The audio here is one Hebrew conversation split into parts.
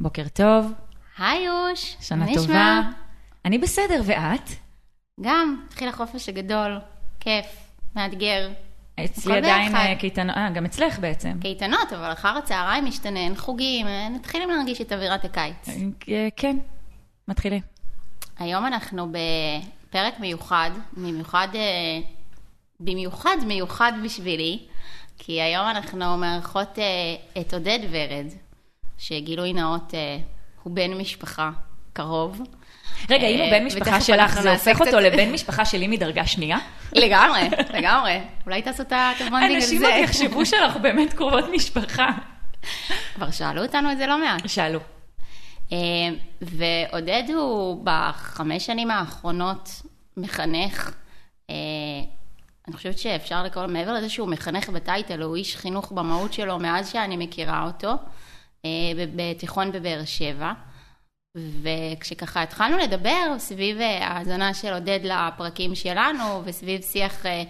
בוקר טוב, היי אוש, שנה מה טובה. נשמע? אני בסדר, ואת? גם, התחיל החופש הגדול, כיף, מאתגר. אצלי עדיין. אה, קייטנות, אה, גם אצלך בעצם. קייטנות, אבל אחר הצהריים משתנה, אין חוגים, אה, נתחיל להרגיש את אווירת הקיץ. אה, כן, מתחילים. היום אנחנו בפרק מיוחד, במיוחד, אה, במיוחד מיוחד בשבילי, כי היום אנחנו מארחות אה, את עודד ורד, שגילוי נאות אה, הוא בן משפחה קרוב. רגע, אם הוא אה, בן משפחה שלך, זה הופך אותו לבן משפחה שלי מדרגה שנייה? לגמרי, לגמרי. אולי תעשו את ה bonding על אנשים. עוד יחשבו שאנחנו באמת קרובות משפחה. כבר שאלו אותנו את זה לא מעט. שאלו. אה, ועודד הוא בחמש שנים האחרונות מחנך, אה, אני חושבת שאפשר לקרוא, מעבר לזה שהוא מחנך בטייטל, הוא איש חינוך במהות שלו מאז שאני מכירה אותו, בתיכון בבאר שבע. וכשככה התחלנו לדבר סביב אה, ההאזנה של עודד לפרקים שלנו, וסביב שיח אה,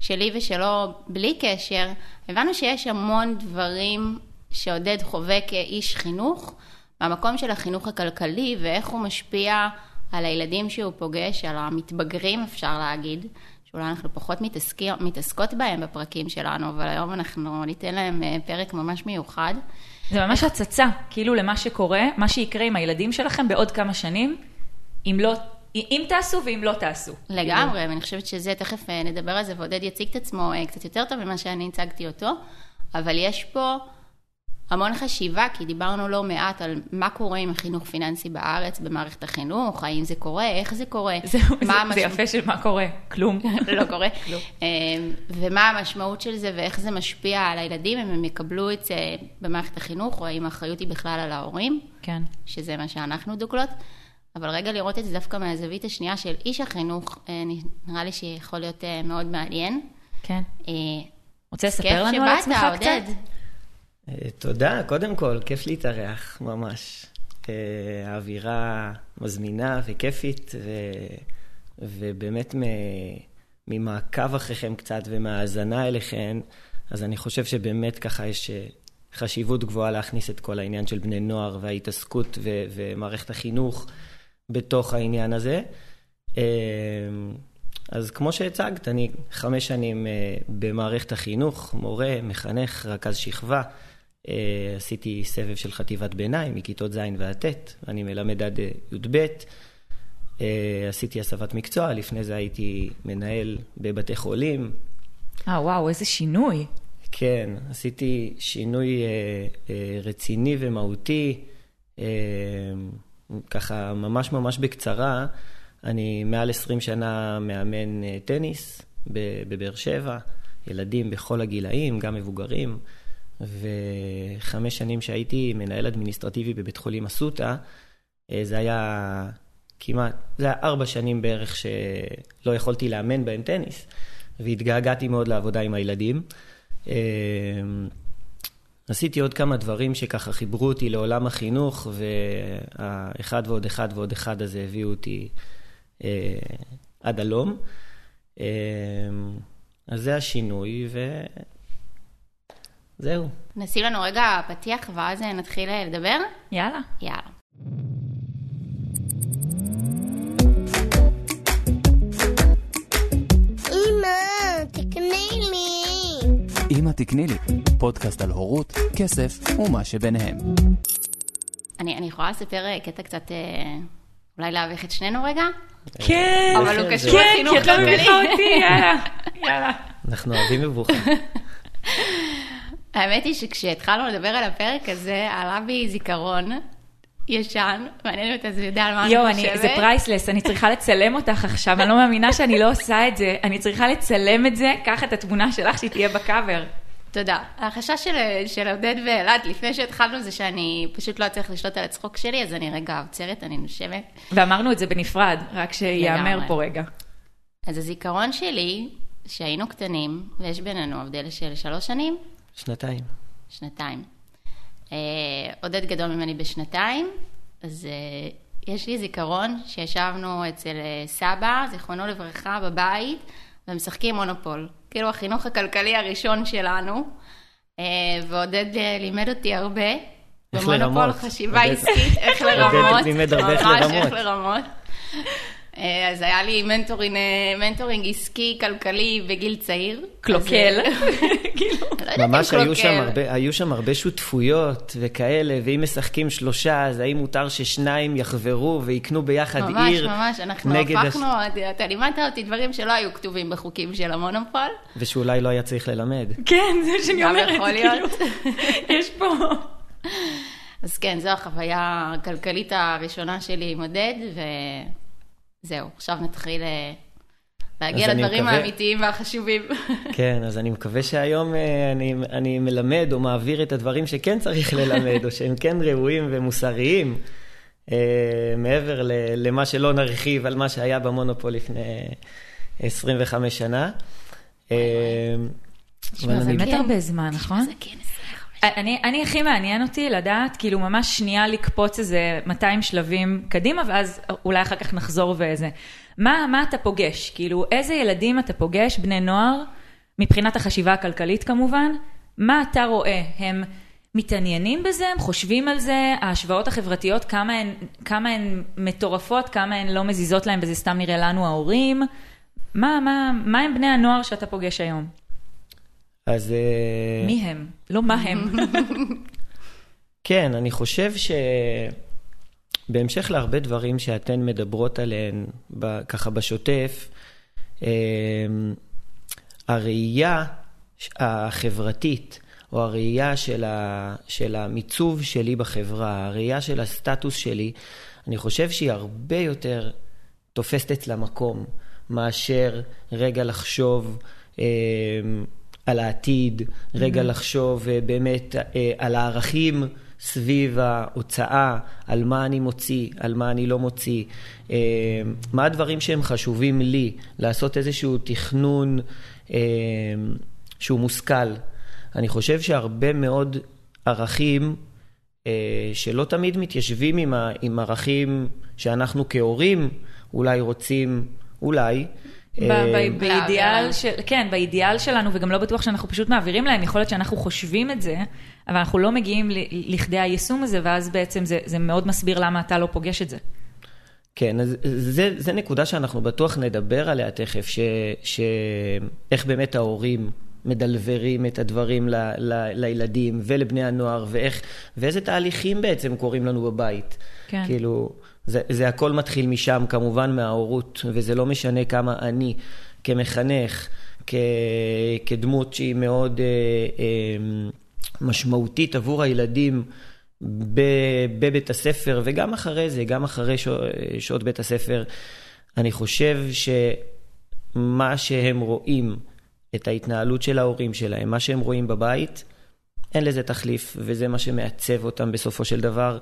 שלי ושלו בלי קשר, הבנו שיש המון דברים שעודד חווה כאיש חינוך, מהמקום של החינוך הכלכלי, ואיך הוא משפיע על הילדים שהוא פוגש, על המתבגרים אפשר להגיד, שאולי אנחנו פחות מתעסקות בהם בפרקים שלנו, אבל היום אנחנו ניתן להם אה, פרק ממש מיוחד. זה ממש הצצה, כאילו למה שקורה, מה שיקרה עם הילדים שלכם בעוד כמה שנים, אם לא, אם תעשו ואם לא תעשו. לגמרי, ואני חושבת שזה, תכף אה, נדבר על זה, ועודד יציג את עצמו אה, קצת יותר טוב ממה שאני הצגתי אותו, אבל יש פה המון חשיבה, כי דיברנו לא מעט על מה קורה עם החינוך פיננסי בארץ, במערכת החינוך, האם זה קורה, איך זה קורה, זהו, זה- זה המשמעות- יפה של מה קורה, כלום. לא קורה, לא. אה, ומה המשמעות של זה ואיך זה משפיע על הילדים, אם הם יקבלו את זה במערכת החינוך, או האם האחריות היא בכלל על ההורים. כן. שזה מה שאנחנו דוגלות, אבל רגע לראות את זה דווקא מהזווית השנייה של איש החינוך, אה, נראה לי שיכול להיות אה, מאוד מעניין. כן. אה, רוצה לספר לנו על עצמך. קצת? אה, תודה, קודם כל, כיף להתארח, ממש. אה, האווירה מזמינה וכיפית, ו... ובאמת מ... ממעקב אחריכם קצת ומהאזנה אליכם, אז אני חושב שבאמת ככה יש אה, חשיבות גבוהה להכניס את כל העניין של בני נוער וההתעסקות ו... ומערכת החינוך בתוך העניין הזה. אז כמו שהצגת, אני חמש שנים במערכת החינוך, מורה, מחנך, רכז שכבה. אה, עשיתי סבב של חטיבת ביניים מכיתות ז' ועד ט', אני מלמד עד אה, י"ב. אה, עשיתי הסבת מקצוע, לפני זה הייתי מנהל בבתי חולים. אה, וואו, איזה שינוי. כן, עשיתי שינוי רציני ומהותי. ככה, ממש ממש בקצרה, אני מעל 20 שנה מאמן טניס בבאר שבע, ילדים בכל הגילאים, גם מבוגרים, וחמש שנים שהייתי מנהל אדמיניסטרטיבי בבית חולים אסותא, אה, זה היה כמעט, זה היה ארבע שנים בערך שלא יכולתי לאמן בהם טניס, והתגעגעתי מאוד לעבודה עם הילדים. אה, עשיתי עוד כמה דברים שככה חיברו אותי לעולם החינוך, והאחד ועוד אחד ועוד אחד הזה הביאו אותי אה, עד הלום. אז זה השינוי, וזהו. נשים לנו רגע פתיח ואז נתחיל אה, לדבר? יאללה. יאללה. אמא, תקני לי. אמא תקני לי, פודקאסט על הורות, כסף ומה שביניהם. אני, אני יכולה לספר אה, קטע קצת, אה, אולי להביך את שנינו רגע? כן. אבל הוא זה- קשור כן, לחינוך כי את לא כלכלי. מביכה אותי, יאללה. יאללה. אנחנו אוהבים מבוכה. האמת היא שכשהתחלנו לדבר על הפרק הזה, עלה בי זיכרון ישן, מעניין אם אתה יודע על מה יואו, אני חושבת. זה priceless, אני צריכה לצלם אותך עכשיו, אני לא מאמינה שאני לא עושה את זה. אני צריכה לצלם את זה, קח את התמונה שלך שהיא תהיה בקאבר. תודה. החשש של, של עודד ואלעד לפני שהתחלנו זה שאני פשוט לא אצליח לשלוט על הצחוק שלי, אז אני רגע עוצרת, אני נושמת. ואמרנו את זה בנפרד, רק שיאמר לגמרי. פה רגע. אז הזיכרון שלי, שהיינו קטנים, ויש בינינו הבדל של שלוש שנים, שנתיים. שנתיים. אה, עודד גדול ממני בשנתיים, אז אה, יש לי זיכרון שישבנו אצל אה, סבא, זיכרונו לברכה, בבית, ומשחקים מונופול. כאילו החינוך הכלכלי הראשון שלנו, אה, ועודד אה, לימד אותי הרבה, איך במונופול לרמות. חשיבה עודד- עסקית, איך עודד לרמות, לימד הרבה איך ממש לרמות. איך לרמות. אה, אז היה לי mentoring, אה, mentoring עסקי, כלכלי בגיל צעיר. קלוקל. אה, לא יודעת אם ממש היו שם. הרבה, היו שם הרבה שותפויות וכאלה, ואם משחקים שלושה, אז האם מותר ששניים יחברו ויקנו ביחד ממש, עיר ממש, אנחנו נגד הש- הפכנו, אתה- אתה לימדת אותי דברים שלא היו כתובים בחוקים של המונופול. ושאולי לא היה צריך ללמד. כן, זה שאני גם אומרת. יכול כאילו, להיות. יש פה... אז כן, זו החוויה הכלכלית הראשונה שלי עם עודד, וזהו, עכשיו נתחיל אה, להגיע לדברים מקווה- האמיתיים והחשובים. כן, אז אני מקווה שהיום אה, אני, אני מלמד או מעביר את הדברים שכן צריך ללמד, או שהם כן ראויים ומוסריים, אה, מעבר ל, למה שלא נרחיב על מה שהיה במונופול לפני 25 שנה. תשמע, אבל זה אני- באמת הרבה זמן, נכון? זה כן 25. אני, אני הכי מעניין אותי לדעת, כאילו ממש שנייה לקפוץ איזה 200 שלבים קדימה, ואז אולי אחר כך נחזור ואיזה. מה, מה אתה פוגש? כאילו, איזה ילדים אתה פוגש, בני נוער, מבחינת החשיבה הכלכלית כמובן, מה אתה רואה? הם מתעניינים בזה, הם חושבים על זה, ההשוואות החברתיות, כמה הן, כמה הן מטורפות, כמה הן לא מזיזות להם, וזה סתם נראה לנו ההורים. מה, מה, מה הם בני הנוער שאתה פוגש היום? אז... אה, מי הם? לא מה הם. כן, אני חושב שבהמשך להרבה דברים שאתן מדברות עליהן, ככה בשוטף, אמ, הראייה החברתית, או הראייה של, ה, של המיצוב שלי בחברה, הראייה של הסטטוס שלי, אני חושב שהיא הרבה יותר תופסת אצלה מקום, מאשר רגע לחשוב אה, על העתיד, רגע לחשוב אה, באמת אה, על הערכים סביב ההוצאה, על מה אני מוציא, על מה אני לא מוציא, אה, מה הדברים שהם חשובים לי, לעשות איזשהו תכנון שהוא מושכל. אני חושב שהרבה מאוד ערכים שלא תמיד מתיישבים עם, ה, עם ערכים שאנחנו כהורים אולי רוצים, אולי. אה, באידיאל של, כן, באידיאל שלנו, וגם לא בטוח שאנחנו פשוט מעבירים להם, יכול להיות שאנחנו חושבים את זה, אבל אנחנו לא מגיעים לכדי היישום הזה, ואז בעצם זה, זה מאוד מסביר למה אתה לא פוגש את זה. כן, אז זה, זה נקודה שאנחנו בטוח נדבר עליה תכף, ש, ש, איך באמת ההורים מדלברים את הדברים ל, ל, לילדים ולבני הנוער, ואיך, ואיזה תהליכים בעצם קורים לנו בבית. כן. כאילו, זה, זה הכל מתחיל משם, כמובן מההורות, וזה לא משנה כמה אני כמחנך, כ, כדמות שהיא מאוד אה, אה, משמעותית עבור הילדים, ב- בבית הספר, וגם אחרי זה, גם אחרי שעות, בית הספר, אני חושב שמה שהם רואים, את ההתנהלות של ההורים שלהם, מה שהם רואים בבית, אין לזה תחליף, וזה מה שמעצב אותם בסופו של דבר,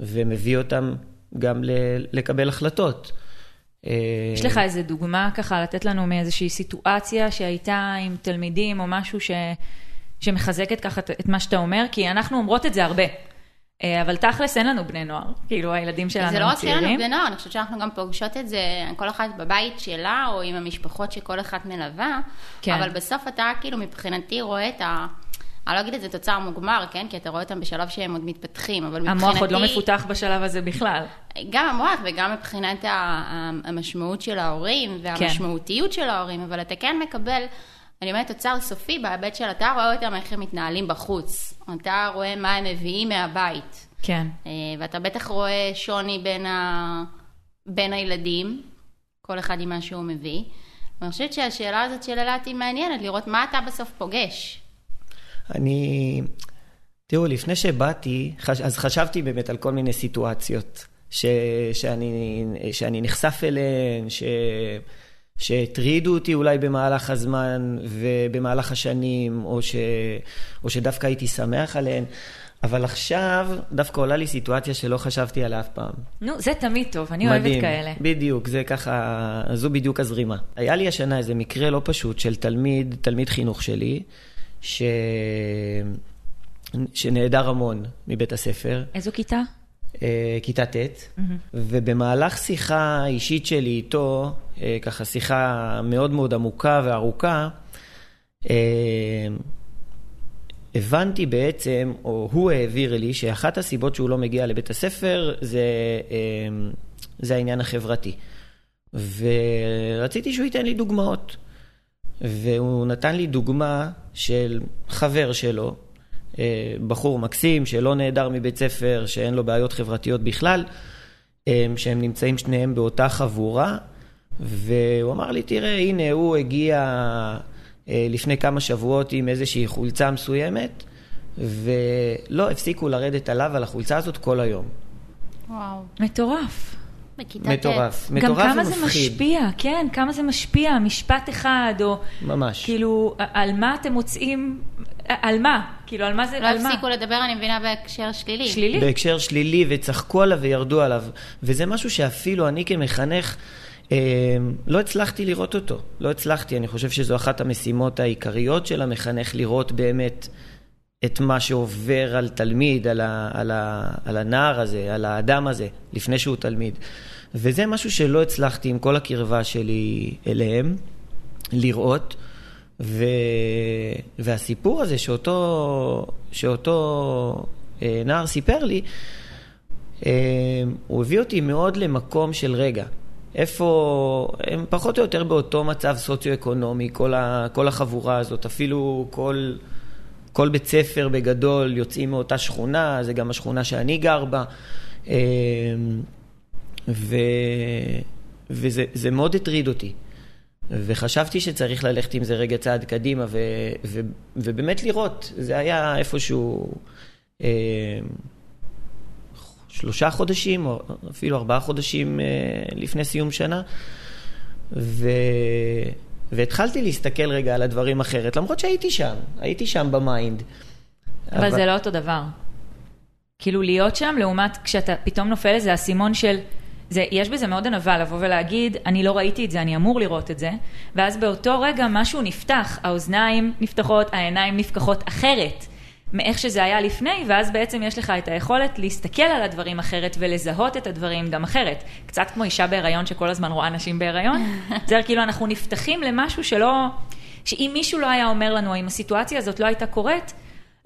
ומביא אותם גם ל- לקבל החלטות. יש לך איזה דוגמה ככה לתת לנו מאיזושהי סיטואציה שהייתה עם תלמידים או משהו ש... שמחזקת ככה את- את מה שאתה אומר? כי אנחנו אומרות את זה הרבה, אה, אבל תכלס אין לנו בני נוער, כאילו הילדים שלנו זה לא רק שאין לנו צעירים. בני נוער, אני חושבת שאנחנו גם פוגשות את זה, כל אחת בבית שלה, או עם המשפחות שכל אחת מלווה, כן. אבל בסוף אתה כאילו מבחינתי רואה את ה... אני לא אגיד את זה תוצר מוגמר, כן? כי אתה רואה אותם בשלב שהם עוד מתפתחים, אבל מבחינתי... המוח עוד לא מפותח בשלב הזה בכלל. גם המוח וגם מבחינת המשמעות של ההורים והמשמעותיות של ההורים, אבל אתה כן מקבל, אני אומרת, תוצר סופי בהיבט של אתה רואה אותם איך הם מתנהלים בחוץ. אתה רואה מה הם מביאים מהבית. כן. אה, ואתה בטח רואה שוני בין, ה... בין הילדים, כל אחד עם מה שהוא מביא. ואני חושבת שהשאלה הזאת של אילת היא מעניינת, לראות מה אתה בסוף פוגש. אני... תראו, לפני שבאתי, חש... אז חשבתי באמת על כל מיני סיטואציות ש... שאני... שאני נחשף אליהן, ש... שהטרידו אותי אולי במהלך הזמן ובמהלך השנים, או, ש... או שדווקא הייתי שמח עליהן, אבל עכשיו דווקא עולה לי סיטואציה שלא חשבתי עליה אף פעם. נו, זה תמיד טוב, אני אוהבת מדהים. כאלה. בדיוק, זה ככה, זו בדיוק הזרימה. היה לי השנה איזה מקרה לא פשוט של תלמיד, תלמיד חינוך שלי, ש... שנעדר המון מבית הספר, איזו כיתה? אה, כיתה ט', ובמהלך שיחה אישית שלי איתו, אה, ככה שיחה מאוד מאוד עמוקה וארוכה, אה, הבנתי בעצם, או הוא העביר לי, שאחת הסיבות שהוא לא מגיע לבית הספר זה, זה העניין החברתי. ורציתי שהוא ייתן לי דוגמאות. והוא נתן לי דוגמה של חבר שלו, אה, בחור מקסים שלא נעדר מבית ספר, שאין לו בעיות חברתיות בכלל, אה, שהם נמצאים שניהם באותה חבורה, והוא אמר לי, תראה, הנה, הוא הגיע אה, לפני כמה שבועות עם איזושהי חולצה מסוימת, ולא הפסיקו לרדת עליו על החולצה הזאת כל היום. וואו. מטורף. בכיתה ט'. מטורף, גם מטורף כמה זה ומפחיד. משפיע, כן, כמה זה משפיע, משפט אחד, או ממש. כאילו, על מה אתם מוצאים, על מה? כאילו, על מה זה, לא על מה? הפסיקו לדבר, אני מבינה, בהקשר שלילי. שלילי? בהקשר שלילי, וצחקו עליו וירדו עליו. וזה משהו שאפילו אני כמחנך אה, לא הצלחתי לראות אותו. לא הצלחתי, אני חושב שזו אחת המשימות העיקריות של המחנך, לראות באמת את מה שעובר על תלמיד, על, ה, על, ה, על הנער הזה, על האדם הזה, לפני שהוא תלמיד. וזה משהו שלא הצלחתי עם כל הקרבה שלי אליהם, לראות. ו... והסיפור הזה שאותו, שאותו אה, נער סיפר לי, אה, הוא הביא אותי מאוד למקום של רגע. איפה, הם פחות או יותר באותו מצב סוציו-אקונומי, כל, ה, כל החבורה הזאת, אפילו כל, כל בית ספר בגדול יוצאים מאותה שכונה, זה גם השכונה שאני גר בה. אה, ו, וזה זה מאוד הטריד אותי. וחשבתי שצריך ללכת עם זה רגע צעד קדימה, ו, ו, ובאמת לראות, זה היה איפשהו אה, שלושה חודשים, או אפילו ארבעה חודשים אה, לפני סיום שנה, ו, והתחלתי להסתכל רגע על הדברים אחרת, למרות שהייתי שם, הייתי שם ב mind. אבל זה לא אותו דבר. כאילו להיות שם, לעומת כשאתה פתאום נופל איזה אסימון של... זה, יש בזה מאוד ענווה לבוא ולהגיד, אני לא ראיתי את זה, אני אמור לראות את זה, ואז באותו רגע משהו נפתח, האוזניים נפתחות, העיניים נפקחות אחרת מאיך שזה היה לפני, ואז בעצם יש לך את היכולת להסתכל על הדברים אחרת ולזהות את הדברים גם אחרת. קצת כמו אישה בהיריון שכל הזמן רואה נשים בהיריון, זה כאילו אנחנו נפתחים למשהו שלא, שאם מישהו לא היה אומר לנו, אם הסיטואציה הזאת לא הייתה קורית,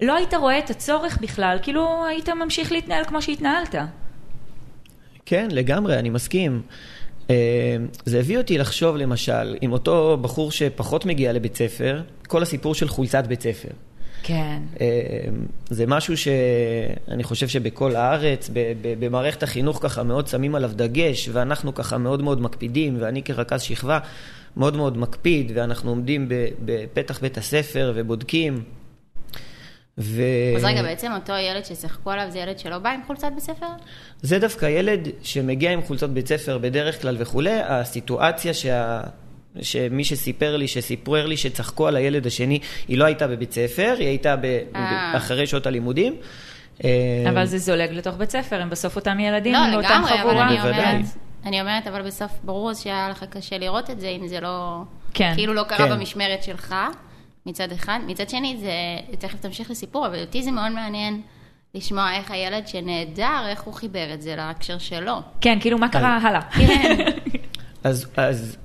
לא היית רואה את הצורך בכלל, כאילו היית ממשיך להתנהל כמו שהתנהלת. כן, לגמרי, אני מסכים. אה, זה הביא אותי לחשוב למשל, עם אותו בחור שפחות מגיע לבית ספר, כל הסיפור של חולצת בית ספר. כן. אה, זה משהו שאני חושב שבכל הארץ, במערכת החינוך ככה מאוד שמים עליו דגש, ואנחנו ככה מאוד מאוד מקפידים, ואני כרכז שכבה מאוד מאוד מקפיד, ואנחנו עומדים בפתח בית הספר ובודקים. ו... אז רגע, בעצם אותו ילד ששיחקו עליו זה ילד שלא בא עם חולצת בית ספר? זה דווקא ילד שמגיע עם חולצות בית ספר בדרך כלל וכולי, הסיטואציה שה... שמי שסיפר לי, שסיפר לי שצחקו על הילד השני, היא לא הייתה בבית ספר, היא הייתה ב... אה. אחרי שעות הלימודים. אה, אבל זה זולג לתוך בית ספר, הם בסוף אותם ילדים, לא, מאותם לגמרי, אבל חבורה. אני בוודאי. אומרת, אני אומרת, אבל בסוף ברור שהיה לך קשה לראות את זה, אם זה לא... כן. כאילו לא קרה כן. במשמרת שלך, מצד אחד. מצד שני, זה... תכף תמשיך לסיפור, אבל אותי זה מאוד מעניין לשמוע איך הילד שנעדר, איך הוא חיבר את זה להקשר שלו. כן, כאילו מה קרה הלאה. כן. אז,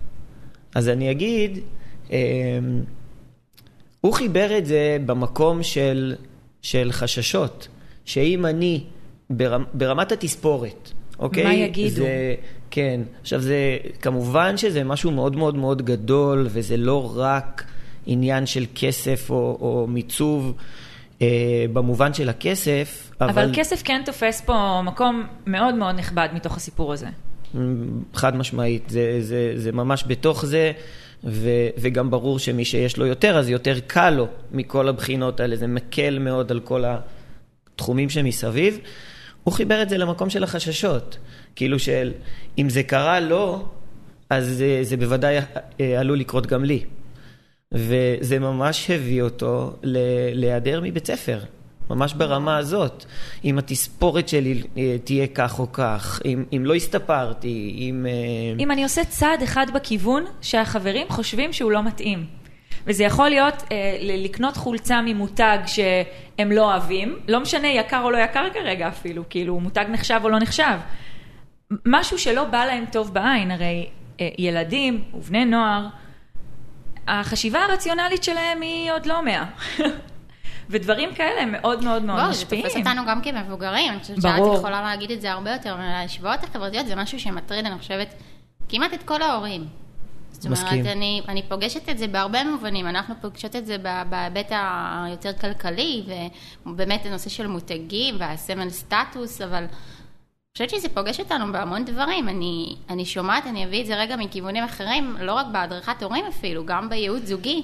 אז, אני אגיד, אה, הוא חיבר את זה במקום של, של חששות, שאם אני ברמ, ברמת התספורת, אוקיי? מה יגידו? זה, כן. עכשיו זה, כמובן שזה משהו מאוד מאוד מאוד גדול, וזה לא רק עניין של כסף או, או מיצוב אה, במובן של הכסף, אבל... אבל כסף כן תופס פה מקום מאוד מאוד נכבד מתוך הסיפור הזה. חד משמעית, זה, זה, זה ממש בתוך זה, ו, וגם ברור שמי שיש לו יותר, אז יותר קל לו מכל הבחינות האלה, זה מקל מאוד על כל התחומים שמסביב. הוא חיבר את זה למקום של החששות, כאילו של אם זה קרה לו, אז זה, זה בוודאי אה, עלול לקרות גם לי. וזה ממש הביא אותו להיעדר מבית ספר, ממש ברמה הזאת. אם התספורת שלי אה, תהיה כך או כך, אם, אם לא הסתפרתי, אם... אה, אם אני עושה צעד אחד בכיוון שהחברים חושבים שהוא לא מתאים. וזה יכול להיות אה, לקנות חולצה ממותג שהם לא אוהבים, לא משנה יקר או לא יקר כרגע אפילו, כאילו מותג נחשב או לא נחשב. משהו שלא בא להם טוב בעין, הרי אה, ילדים ובני נוער, החשיבה הרציונלית שלהם היא עוד לא מאה. ודברים כאלה הם מאוד מאוד מאוד בואו, זה משפיעים. תופס אותנו גם כמבוגרים, אני חושבת. שאת יכולה להגיד את זה הרבה יותר, ההשוואות החברתיות זה משהו שמטריד, אני חושבת, כמעט את כל ההורים. זאת אומרת, מסכים. אני, אני פוגשת את זה בהרבה מובנים, אנחנו פוגשות את זה בהיבט היותר כלכלי, ובאמת הנושא של מותגים והסמל סטטוס, אבל אני חושבת שזה פוגש אותנו בהמון דברים. אני, אני שומעת, אני אביא את זה רגע מכיוונים אחרים, לא רק בהדרכת הורים אפילו, גם בייעוץ זוגי.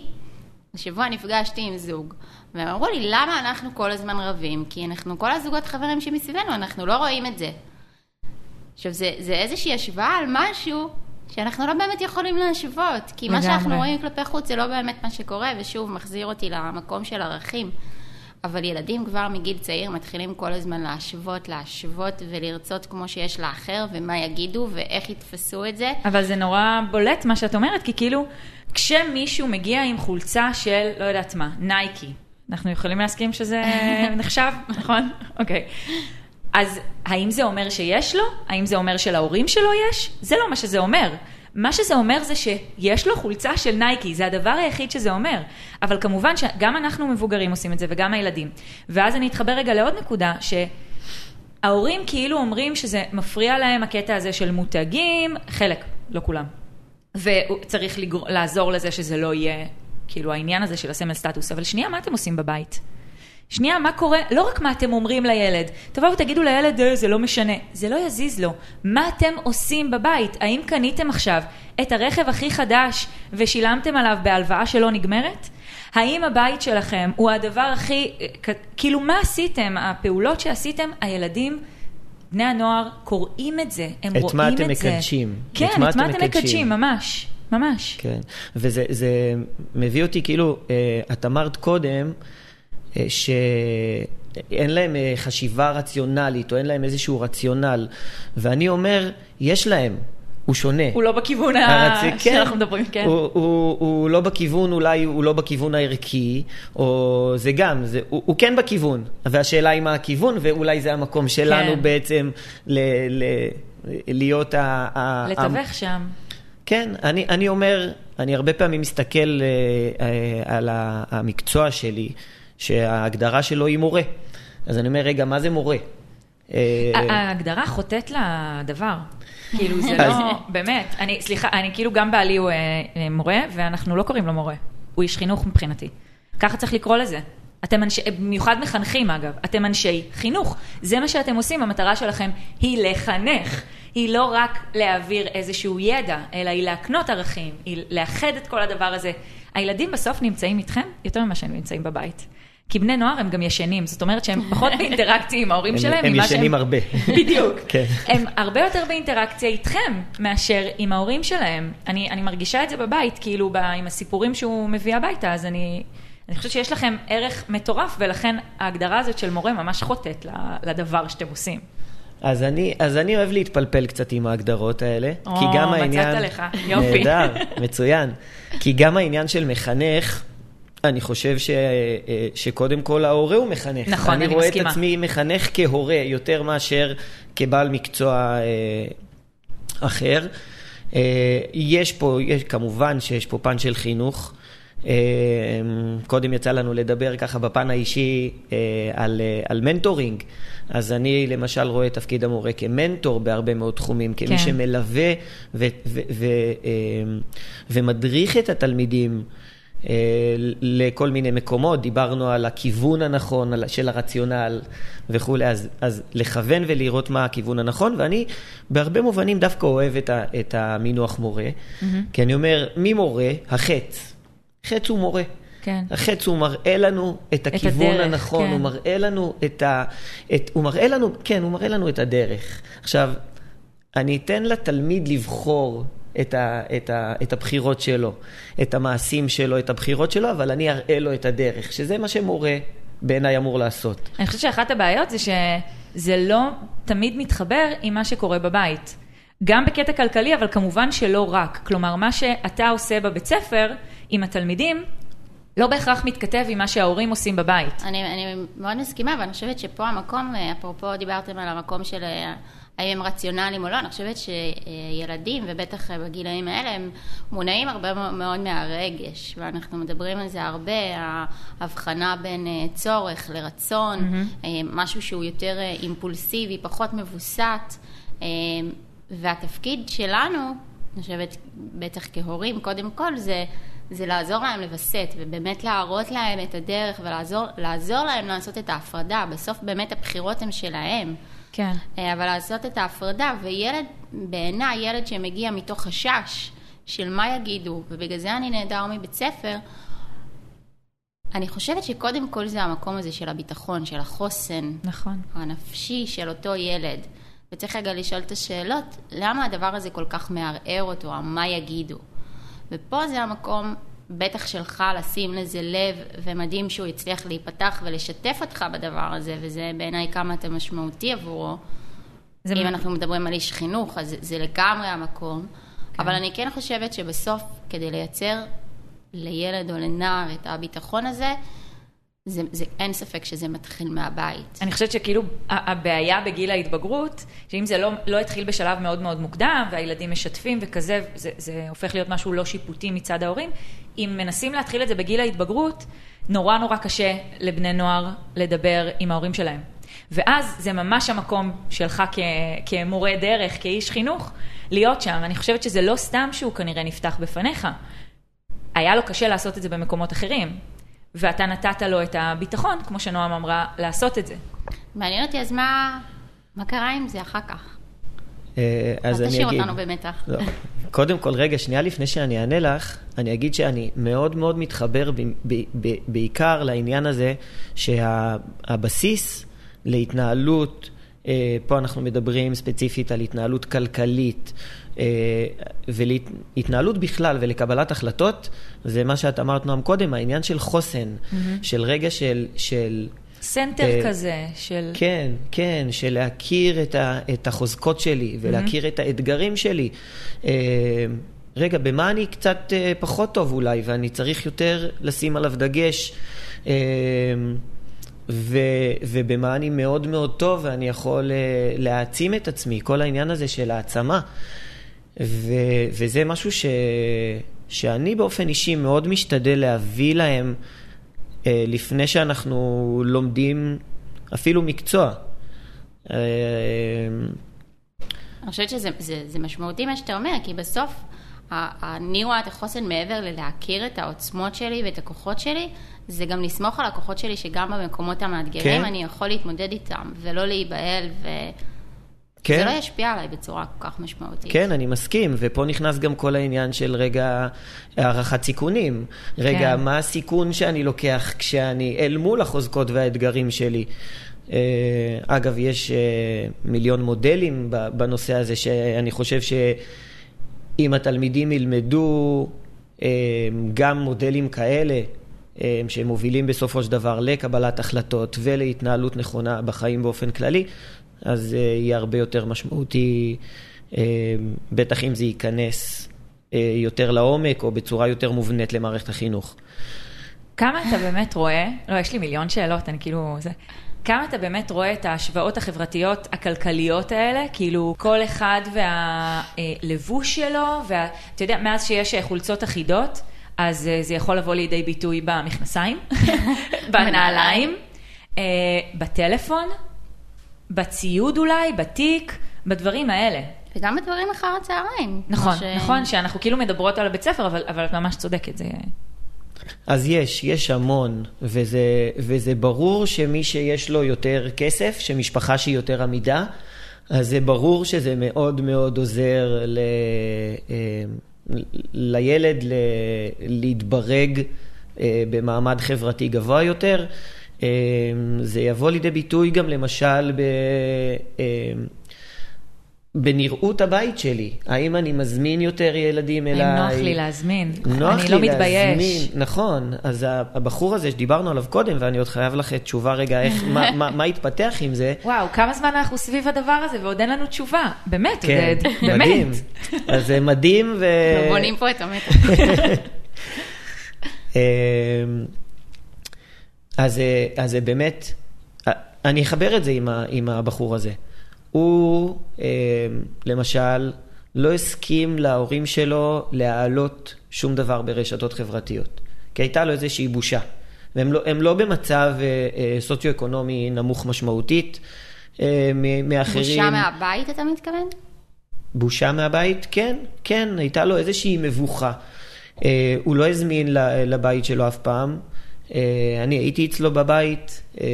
השבוע נפגשתי עם זוג, והם אמרו לי, למה אנחנו כל הזמן רבים? כי אנחנו, כל הזוגות חברים שמסביבנו, אנחנו לא רואים את זה. עכשיו, זה, זה איזושהי השוואה על משהו שאנחנו לא באמת יכולים להשוות, כי מה. שאנחנו רואים כלפי חוץ זה לא באמת מה שקורה, ושוב, מחזיר אותי למקום של ערכים. אבל ילדים כבר מגיל צעיר מתחילים כל הזמן להשוות, להשוות ולרצות כמו שיש לאחר, ומה יגידו, ואיך יתפסו את זה. אבל זה נורא בולט מה שאת אומרת, כי כאילו, כשמישהו מגיע עם חולצה של, לא יודעת מה, נייקי, אנחנו יכולים להסכים שזה נחשב, נכון? אוקיי. אז האם זה אומר שיש לו? האם זה אומר שלהורים שלו יש? זה לא מה שזה אומר. מה שזה אומר זה שיש לו חולצה של נייקי, זה הדבר היחיד שזה אומר. אבל כמובן שגם אנחנו מבוגרים עושים את זה וגם הילדים. ואז אני אתחבר רגע לעוד נקודה, שההורים כאילו אומרים שזה מפריע להם הקטע הזה של מותגים, חלק, לא כולם. וצריך לגר... לעזור לזה שזה לא יהיה, כאילו העניין הזה של הסמל סטטוס. אבל שנייה, מה אתם עושים בבית? שנייה, מה קורה? לא רק מה אתם אומרים לילד, תבואו ותגידו לילד, אה, זה לא משנה. זה לא יזיז לו. מה אתם עושים בבית? האם קניתם עכשיו את הרכב הכי חדש ושילמתם עליו בהלוואה שלא נגמרת? האם הבית שלכם הוא הדבר הכי... כאילו, מה עשיתם? הפעולות שעשיתם, הילדים... בני הנוער קוראים את זה, הם את רואים מה את זה. אתם מקדשים. כן, את מה אתם מקדשים, ממש, ממש. כן, וזה זה מביא אותי, כאילו, אה, את אמרת קודם, אה, שאין להם אה, חשיבה רציונלית, או אין להם איזשהו רציונל, ואני אומר, יש להם. הוא שונה. הוא לא בכיוון הרצ... ה... שאנחנו מדברים, כן. הוא, הוא, הוא לא בכיוון, אולי הוא לא בכיוון הערכי, או זה גם, זה, הוא, הוא כן בכיוון, והשאלה היא מה הכיוון, ואולי זה המקום שלנו כן. בעצם ל, ל, להיות ה... ה- לתווך שם. כן, אני, אני אומר, אני הרבה פעמים מסתכל אה, אה, על ה- המקצוע שלי, שההגדרה שלו היא מורה. אז אני אומר, רגע, מה זה מורה? אה, ההגדרה חוטאת לדבר. כאילו זה לא, באמת, אני, סליחה, אני כאילו גם בעלי הוא אה, אה, מורה, ואנחנו לא קוראים לו מורה. הוא איש חינוך מבחינתי. ככה צריך לקרוא לזה. אתם אנשי, במיוחד מחנכים אגב, אתם אנשי חינוך. זה מה שאתם עושים, המטרה שלכם היא לחנך. היא לא רק להעביר איזשהו ידע, אלא היא להקנות ערכים, היא לאחד את כל הדבר הזה. הילדים בסוף נמצאים איתכם יותר ממה שהם נמצאים בבית. כי בני נוער הם גם ישנים, זאת אומרת שהם פחות באינטראקציה עם ההורים הם- שלהם. הם ישנים הרבה. בדיוק. כן. הם הרבה יותר באינטראקציה איתכם מאשר עם ההורים שלהם. אני, אני מרגישה את זה בבית, כאילו ב, עם הסיפורים שהוא מביא הביתה, אז אני, אני חושבת שיש לכם ערך מטורף, ולכן ההגדרה הזאת של מורה ממש חוטאת ל- לדבר שאתם עושים. אז אני, אז אני אוהב להתפלפל קצת עם ההגדרות האלה, או, כי גם מצאת העניין... לך, יופי. נהדר, מצוין. כי גם העניין של מחנך, אני חושב ש, אה, שקודם כל ההורה הוא מחנך. נכון, אני אני רואה מסכימה. את עצמי מחנך כהורה, יותר מאשר כבעל מקצוע אה, אחר. אה, יש פה, יש, כמובן שיש פה פן של חינוך. קודם יצא לנו לדבר ככה בפן האישי על, על מנטורינג, אז אני למשל רואה את תפקיד המורה כמנטור בהרבה מאוד תחומים, כמי כן. שמלווה ו, ו, ו, אה, ומדריך את התלמידים. אה, לכל מיני מקומות, דיברנו על הכיוון הנכון על- של הרציונל וכולי, אז, אז לכוון ולראות מה הכיוון הנכון, ואני בהרבה מובנים דווקא אוהב את, ה, את המינוח מורה, כי אני אומר, מי מורה? החץ. חץ הוא מורה. כן. החץ הוא מראה לנו את הכיוון הדרך, הנכון, כן. הוא מראה לנו את ה... את, הוא מראה לנו, כן, הוא מראה לנו את הדרך. עכשיו, אני אתן לתלמיד לבחור את, ה, את, ה, את הבחירות שלו, את המעשים שלו, את הבחירות שלו, אבל אני אראה לו את הדרך, שזה מה שמורה בעיניי אמור לעשות. אני חושבת שאחת הבעיות זה שזה לא תמיד מתחבר עם מה שקורה בבית. גם בקטע כלכלי, אבל כמובן שלא רק. כלומר, מה שאתה עושה בבית ספר עם התלמידים, לא בהכרח מתכתב עם מה שההורים עושים בבית. אני, אני מאוד מסכימה, ואני חושבת שפה המקום, אה, אפרופו דיברתם על המקום של אה, האם הם רציונליים או לא, אני חושבת שילדים, ובטח בגילאים האלה, הם מונעים הרבה מאוד מהרגש, ואנחנו מדברים על זה הרבה, ההבחנה בין אה, צורך לרצון, mm-hmm. משהו שהוא יותר אה, אימפולסיבי, פחות מבוסת, והתפקיד שלנו, אני חושבת, בטח כהורים, קודם כל, זה... זה לעזור להם לווסת, ובאמת להראות להם את הדרך ולעזור להם לעשות את ההפרדה. בסוף באמת הבחירות הן שלהם. כן. אה, אבל לעשות את ההפרדה, וילד, בעיניי, ילד שמגיע מתוך חשש של מה יגידו, ובגלל זה אני נעדר מבית ספר, אני חושבת שקודם כל זה המקום הזה של הביטחון, של החוסן. נכון. הנפשי של אותו ילד. וצריך רגע לשאול את השאלות, למה הדבר הזה כל כך מערער אותו, מה יגידו? ופה זה המקום, בטח שלך, לשים לזה לב, ומדהים שהוא הצליח להיפתח ולשתף אותך בדבר הזה, וזה בעיניי כמה אתה משמעותי עבורו. אם מ... אנחנו מדברים על איש חינוך, אז זה לגמרי המקום. כן. אבל אני כן חושבת שבסוף, כדי לייצר לילד או לנער את הביטחון הזה, זה, זה, אין ספק שזה מתחיל מהבית. אני חושבת שכאילו הבעיה בגיל ההתבגרות, שאם זה לא, לא התחיל בשלב מאוד מאוד מוקדם, והילדים משתפים וכזה, זה, זה הופך להיות משהו לא שיפוטי מצד ההורים, אם מנסים להתחיל את זה בגיל ההתבגרות, נורא נורא קשה לבני נוער לדבר עם ההורים שלהם. ואז זה ממש המקום שלך כ, כמורה דרך, כאיש חינוך, להיות שם. אני חושבת שזה לא סתם שהוא כנראה נפתח בפניך. היה לו קשה לעשות את זה במקומות אחרים. ואתה נתת לו את הביטחון, כמו שנועם אמרה, לעשות את זה. מעניין אותי, אז מה, מה קרה עם זה אחר כך? אה, אז אני אגיד... אל תשאיר אותנו במתח. לא. קודם כל, רגע, שנייה לפני שאני אענה לך, אני אגיד שאני מאוד מאוד מתחבר ב, ב, ב, בעיקר לעניין הזה שהבסיס להתנהלות, אה, פה אנחנו מדברים ספציפית על התנהלות כלכלית, ולהתנהלות בכלל ולקבלת החלטות, זה מה שאת אמרת, נועם, קודם, העניין של חוסן, mm-hmm. של רגע של... של center uh, כזה של... כן, כן, של להכיר את, ה, את החוזקות שלי ולהכיר mm-hmm. את האתגרים שלי. Uh, רגע, במה אני קצת uh, פחות טוב אולי, ואני צריך יותר לשים עליו דגש, uh, ו, ובמה אני מאוד מאוד טוב, ואני יכול uh, להעצים את עצמי, כל העניין הזה של העצמה. ו, וזה משהו ש, שאני באופן אישי מאוד משתדל להביא להם אה, לפני שאנחנו לומדים אפילו מקצוע. אה, אני חושבת שזה זה, זה משמעותי מה שאתה אומר, כי בסוף אני רואה את החוסן מעבר ללהכיר את העוצמות שלי ואת הכוחות שלי, זה גם לסמוך על הכוחות שלי שגם במקומות המאתגרים כן. אני יכול להתמודד איתם, ולא להיבהל ו... כן. זה לא ישפיע עליי בצורה כל כך משמעותית. כן, אני מסכים, ופה נכנס גם כל העניין של רגע הערכת סיכונים. רגע, כן. מה הסיכון שאני לוקח כשאני אל מול החוזקות והאתגרים שלי. Uh, אגב, יש uh, מיליון מודלים בנושא הזה, שאני חושב שאם התלמידים ילמדו uh, גם מודלים כאלה, שמובילים בסופו של דבר לקבלת החלטות ולהתנהלות נכונה בחיים באופן כללי, אז uh, יהיה הרבה יותר משמעותי, uh, בטח אם זה ייכנס uh, יותר לעומק או בצורה יותר מובנית למערכת החינוך. כמה אתה באמת רואה, לא, יש לי מיליון שאלות, אני כאילו, זה, כמה אתה באמת רואה את ההשוואות החברתיות הכלכליות האלה, כאילו כל אחד והלבוש שלו, ואתה יודע, מאז שיש חולצות אחידות, אז זה יכול לבוא לידי ביטוי במכנסיים, בנעליים, בטלפון. בציוד אולי, בתיק, בדברים האלה. וגם בדברים אחר הצהריים. נכון, ש... נכון, שאנחנו כאילו מדברות על הבית ספר, אבל, אבל את ממש צודקת, זה... אז יש, יש המון, וזה, וזה ברור שמי שיש לו יותר כסף, שמשפחה שהיא יותר עמידה, אז זה ברור שזה מאוד מאוד עוזר ל, אה, לילד ל, להתברג אה, במעמד חברתי גבוה יותר. אמ, זה יבוא לידי ביטוי גם למשל ב... אמ, בנראות הבית שלי. האם אני מזמין יותר ילדים אליי? האם נוח לי להזמין? נוח אני לי לא מתבייש. להזמין, נכון. אז הבחור הזה שדיברנו עליו קודם, ואני עוד חייב לך תשובה רגע, איך, מה, מה, מה התפתח עם זה? וואו, כמה זמן אנחנו סביב הדבר הזה ועוד אין לנו תשובה. באמת, כן, עודד, באמת. מדהים. אז זה מדהים ו... בונים פה את המתח. אמ, אז, אז זה באמת, אני אחבר את זה עם, ה, עם הבחור הזה. הוא, אה, למשל, לא הסכים להורים שלו להעלות שום דבר ברשתות חברתיות, כי הייתה לו איזושהי בושה. והם לא, לא במצב אה, אה, סוציו-אקונומי נמוך משמעותית אה, מאחרים. בושה מהבית, אתה מתכוון? בושה מהבית? כן, כן, הייתה לו איזושהי מבוכה. אה, הוא לא הזמין לבית שלו אף פעם. אה, אני הייתי אצלו בבית, אה,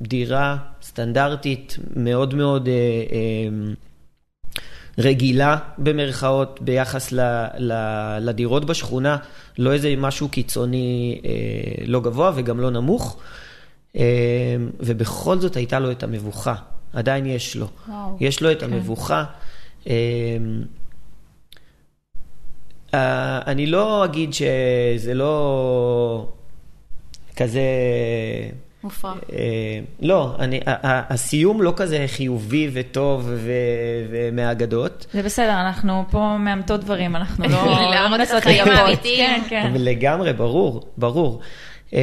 דירה סטנדרטית, מאוד מאוד אה, רגילה במרכאות ביחס ל, ל, לדירות בשכונה, לא איזה משהו קיצוני לא גבוה וגם לא נמוך, ובכל זאת הייתה לו את המבוכה, עדיין יש לו. וואו. יש לו את המבוכה. אה, אה, אני לא אגיד שזה לא כזה... מופרע. אה, לא, אני, ה- הסיום לא כזה חיובי וטוב ו- ומהאגדות. זה בסדר, אנחנו פה מאמתות דברים, אנחנו לא... להראות לא את החיים. האמיתיים. כן, כן. לגמרי, ברור, ברור. אמ,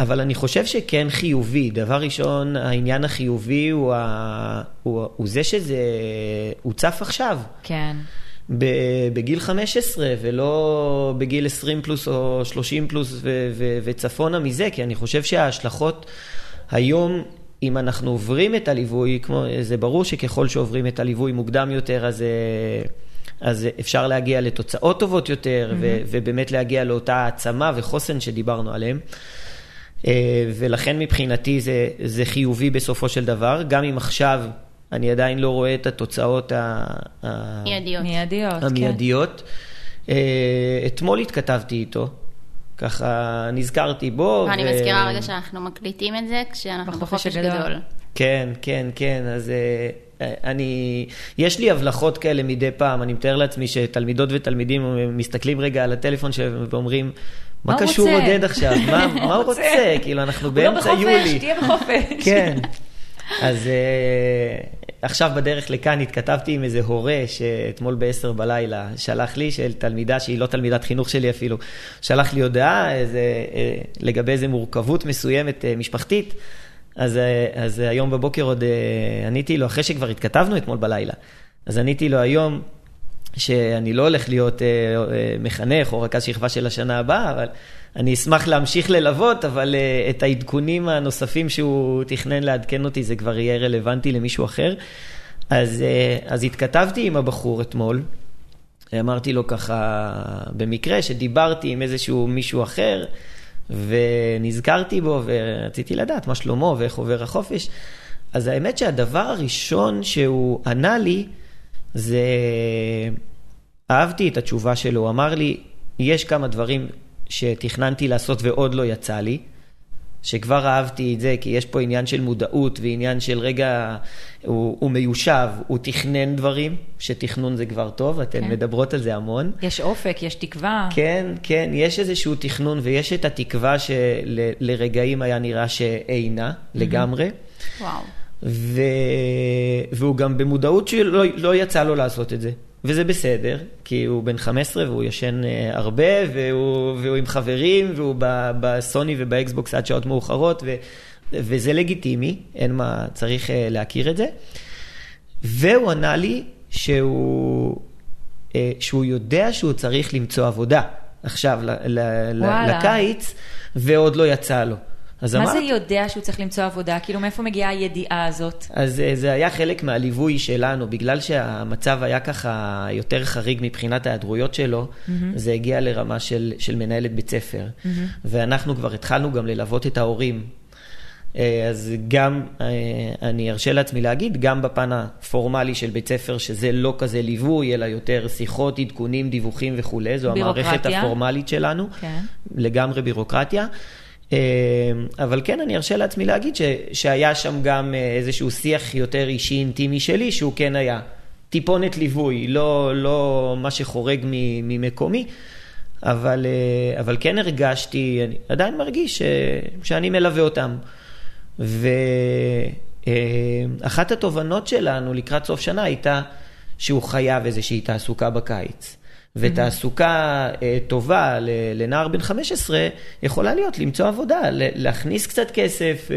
אבל אני חושב שכן חיובי. דבר ראשון, העניין החיובי הוא, ה... הוא, הוא זה שזה, הוא צף עכשיו, כן. בגיל 15, ולא בגיל 20 פלוס או 30 פלוס ו- ו- וצפונה מזה, כי אני חושב שההשלכות היום, אם אנחנו עוברים את הליווי, כמו, זה ברור שככל שעוברים את הליווי מוקדם יותר, אז... אה, אז אפשר להגיע לתוצאות טובות יותר, ו- ובאמת להגיע לאותה העצמה וחוסן שדיברנו עליהם. אה, ולכן מבחינתי זה, זה חיובי בסופו של דבר, גם אם עכשיו אני עדיין לא רואה את התוצאות ה- ה- מיידיות. מיידיות, כן. המיידיות. אה, אתמול התכתבתי איתו, ככה נזכרתי בו. ואני ו- מזכירה רגע שאנחנו מקליטים את זה כשאנחנו בחופש הגדול. גדול. כן, כן, כן, אז אה, אני, יש לי הבלחות כאלה מדי פעם, אני מתאר לעצמי שתלמידות ותלמידים מסתכלים רגע על הטלפון שלהם ואומרים, מה קשור רוצה?" עודד עכשיו? מה, מה הוא רוצה? כאילו, אנחנו הוא לא באמצע בחופש, יולי. תהיה בחופש. כן. אז uh, עכשיו בדרך לכאן התכתבתי עם איזה הורה שאתמול ב-10 בלילה שלח לי, של תלמידה שהיא לא תלמידת חינוך שלי אפילו, שלח לי הודעה איזה, uh, לגבי איזה מורכבות מסוימת uh, משפחתית. אז, אז היום בבוקר עוד עניתי לו, אחרי שכבר התכתבנו אתמול בלילה, אז עניתי לו היום שאני לא הולך להיות מחנך או רכז שכבה של השנה הבאה, אבל אני אשמח להמשיך ללוות, אבל uh, את העדכונים הנוספים שהוא תכנן לעדכן אותי, זה כבר יהיה רלוונטי למישהו אחר. אז, uh, אז התכתבתי עם הבחור אתמול, אמרתי לו ככה, במקרה שדיברתי עם איזשהו מישהו אחר, ונזכרתי בו, ורציתי לדעת מה שלמה ואיך עובר החופש. אז האמת שהדבר הראשון שהוא ענה לי, זה... אהבתי את התשובה שלו, הוא אמר לי, יש כמה דברים שתכננתי לעשות ועוד לא יצא לי, שכבר אהבתי את זה, כי יש פה עניין של מודעות ועניין של רגע, הוא, הוא מיושב, הוא תכנן דברים, שתכנון זה כבר טוב, אתן כן. מדברות על זה המון. יש אופק, יש תקווה. כן, כן, יש איזשהו תכנון ויש את התקווה שלרגעים היה נראה שאינה לגמרי. וואו. ו... והוא גם במודעות שלא לא יצא לו לעשות את זה. וזה בסדר, כי הוא בן 15 והוא ישן אה, הרבה, והוא, והוא עם חברים, והוא בסוני ובאקסבוקס עד שעות מאוחרות, ו... וזה לגיטימי, אין מה, צריך אה, להכיר את זה. והוא ענה לי שהוא, אה, שהוא יודע שהוא צריך למצוא עבודה עכשיו ל- ל- ל- וואלה. לקיץ, ועוד לא יצא לו. אז מה זה אמרתי- יודע שהוא צריך למצוא עבודה? כאילו, מאיפה מגיעה הידיעה הזאת? אז אה, זה היה חלק מהליווי שלנו, בגלל שהמצב היה ככה יותר חריג מבחינת ההיעדרויות שלו, mm-hmm. זה הגיע לרמה של, של מנהלת בית ספר. Mm-hmm. ואנחנו כבר התחלנו גם ללוות את ההורים. אה, אז גם, אה, אני ארשה לעצמי להגיד, גם בפן הפורמלי של בית ספר, שזה לא כזה ליווי, אלא יותר שיחות, עדכונים, דיווחים וכולי, זו המערכת בירוקרטיה. הפורמלית שלנו. כן. לגמרי בירוקרטיה. אה, אבל כן, אני ארשה לעצמי להגיד ש, שהיה שם גם אה, איזשהו שיח יותר אישי אינטימי שלי, שהוא כן היה טיפונת ליווי, לא, לא מה שחורג ממקומי, אבל, אה, אבל כן הרגשתי, אני עדיין מרגיש ש, שאני מלווה אותם. ואחת התובנות שלנו לקראת סוף שנה הייתה שהוא חייב איזושהי תעסוקה בקיץ. ותעסוקה אה, טובה לנער בן 15 יכולה להיות למצוא עבודה, להכניס קצת כסף, אה,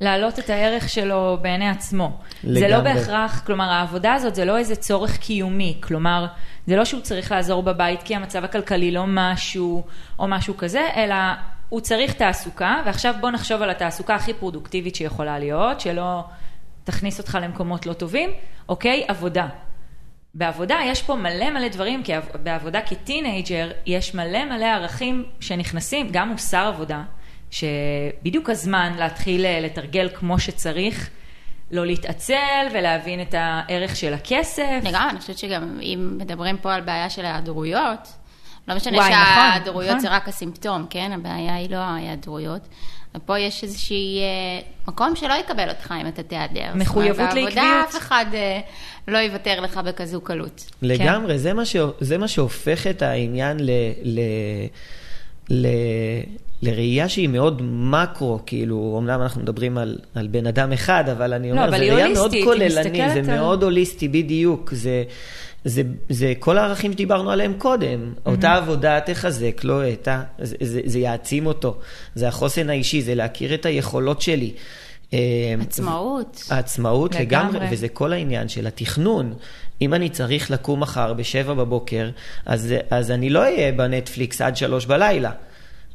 להעלות את הערך שלו בעיני עצמו. זה לא לגמרי. בהכרח, כלומר, העבודה הזאת זה לא איזה צורך קיומי, כלומר, זה לא שהוא צריך לעזור בבית כי המצב הכלכלי לא משהו, או משהו כזה, אלא הוא צריך תעסוקה, ועכשיו בוא נחשוב על התעסוקה הכי פרודוקטיבית שיכולה להיות, שלא תכניס אותך למקומות לא טובים, אוקיי? עבודה. בעבודה יש פה מלא מלא דברים, כי עב- בעבודה כטינג'ר יש מלא מלא ערכים שנכנסים, גם מוסר עבודה, שבדיוק הזמן להתחיל אה, לתרגל כמו שצריך, לא להתעצל ולהבין את הערך של הכסף. לגמרי, אני חושבת שגם אם מדברים פה על בעיה של היעדרויות, לא משנה וואי, נכון, שההיעדרויות נכון. זה רק הסימפטום, כן? הבעיה היא לא ההיעדרויות. ופה יש איזושהי אה, מקום שלא יקבל אותך אם אתה תיעדר. מחויבות לעקביות. בעבודה אף אחד אה, לא יוותר לך בכזו קלות. לגמרי, זה, מה ש... זה מה שהופך את העניין ל... ל... ל... לראייה שהיא מאוד מקרו, כאילו, אמנם אנחנו מדברים על, על בן אדם אחד, אבל אני אומר, אבל זה ראייה מאוד הוליסטית, היא כוללני, מסתכלת זה על- מאוד הוליסטי, בדיוק. זה, זה, זה כל הערכים שדיברנו עליהם קודם. אותה עבודה תחזק לו את ה... זה, זה, זה יעצים אותו. זה החוסן האישי, זה להכיר את היכולות שלי. אה, עצמאות. העצמאות לגמרי, לגמרי. וזה כל העניין של התכנון. אם אני צריך לקום מחר בשבע בבוקר, אז, אז אני לא אהיה בנטפליקס עד שלוש בלילה.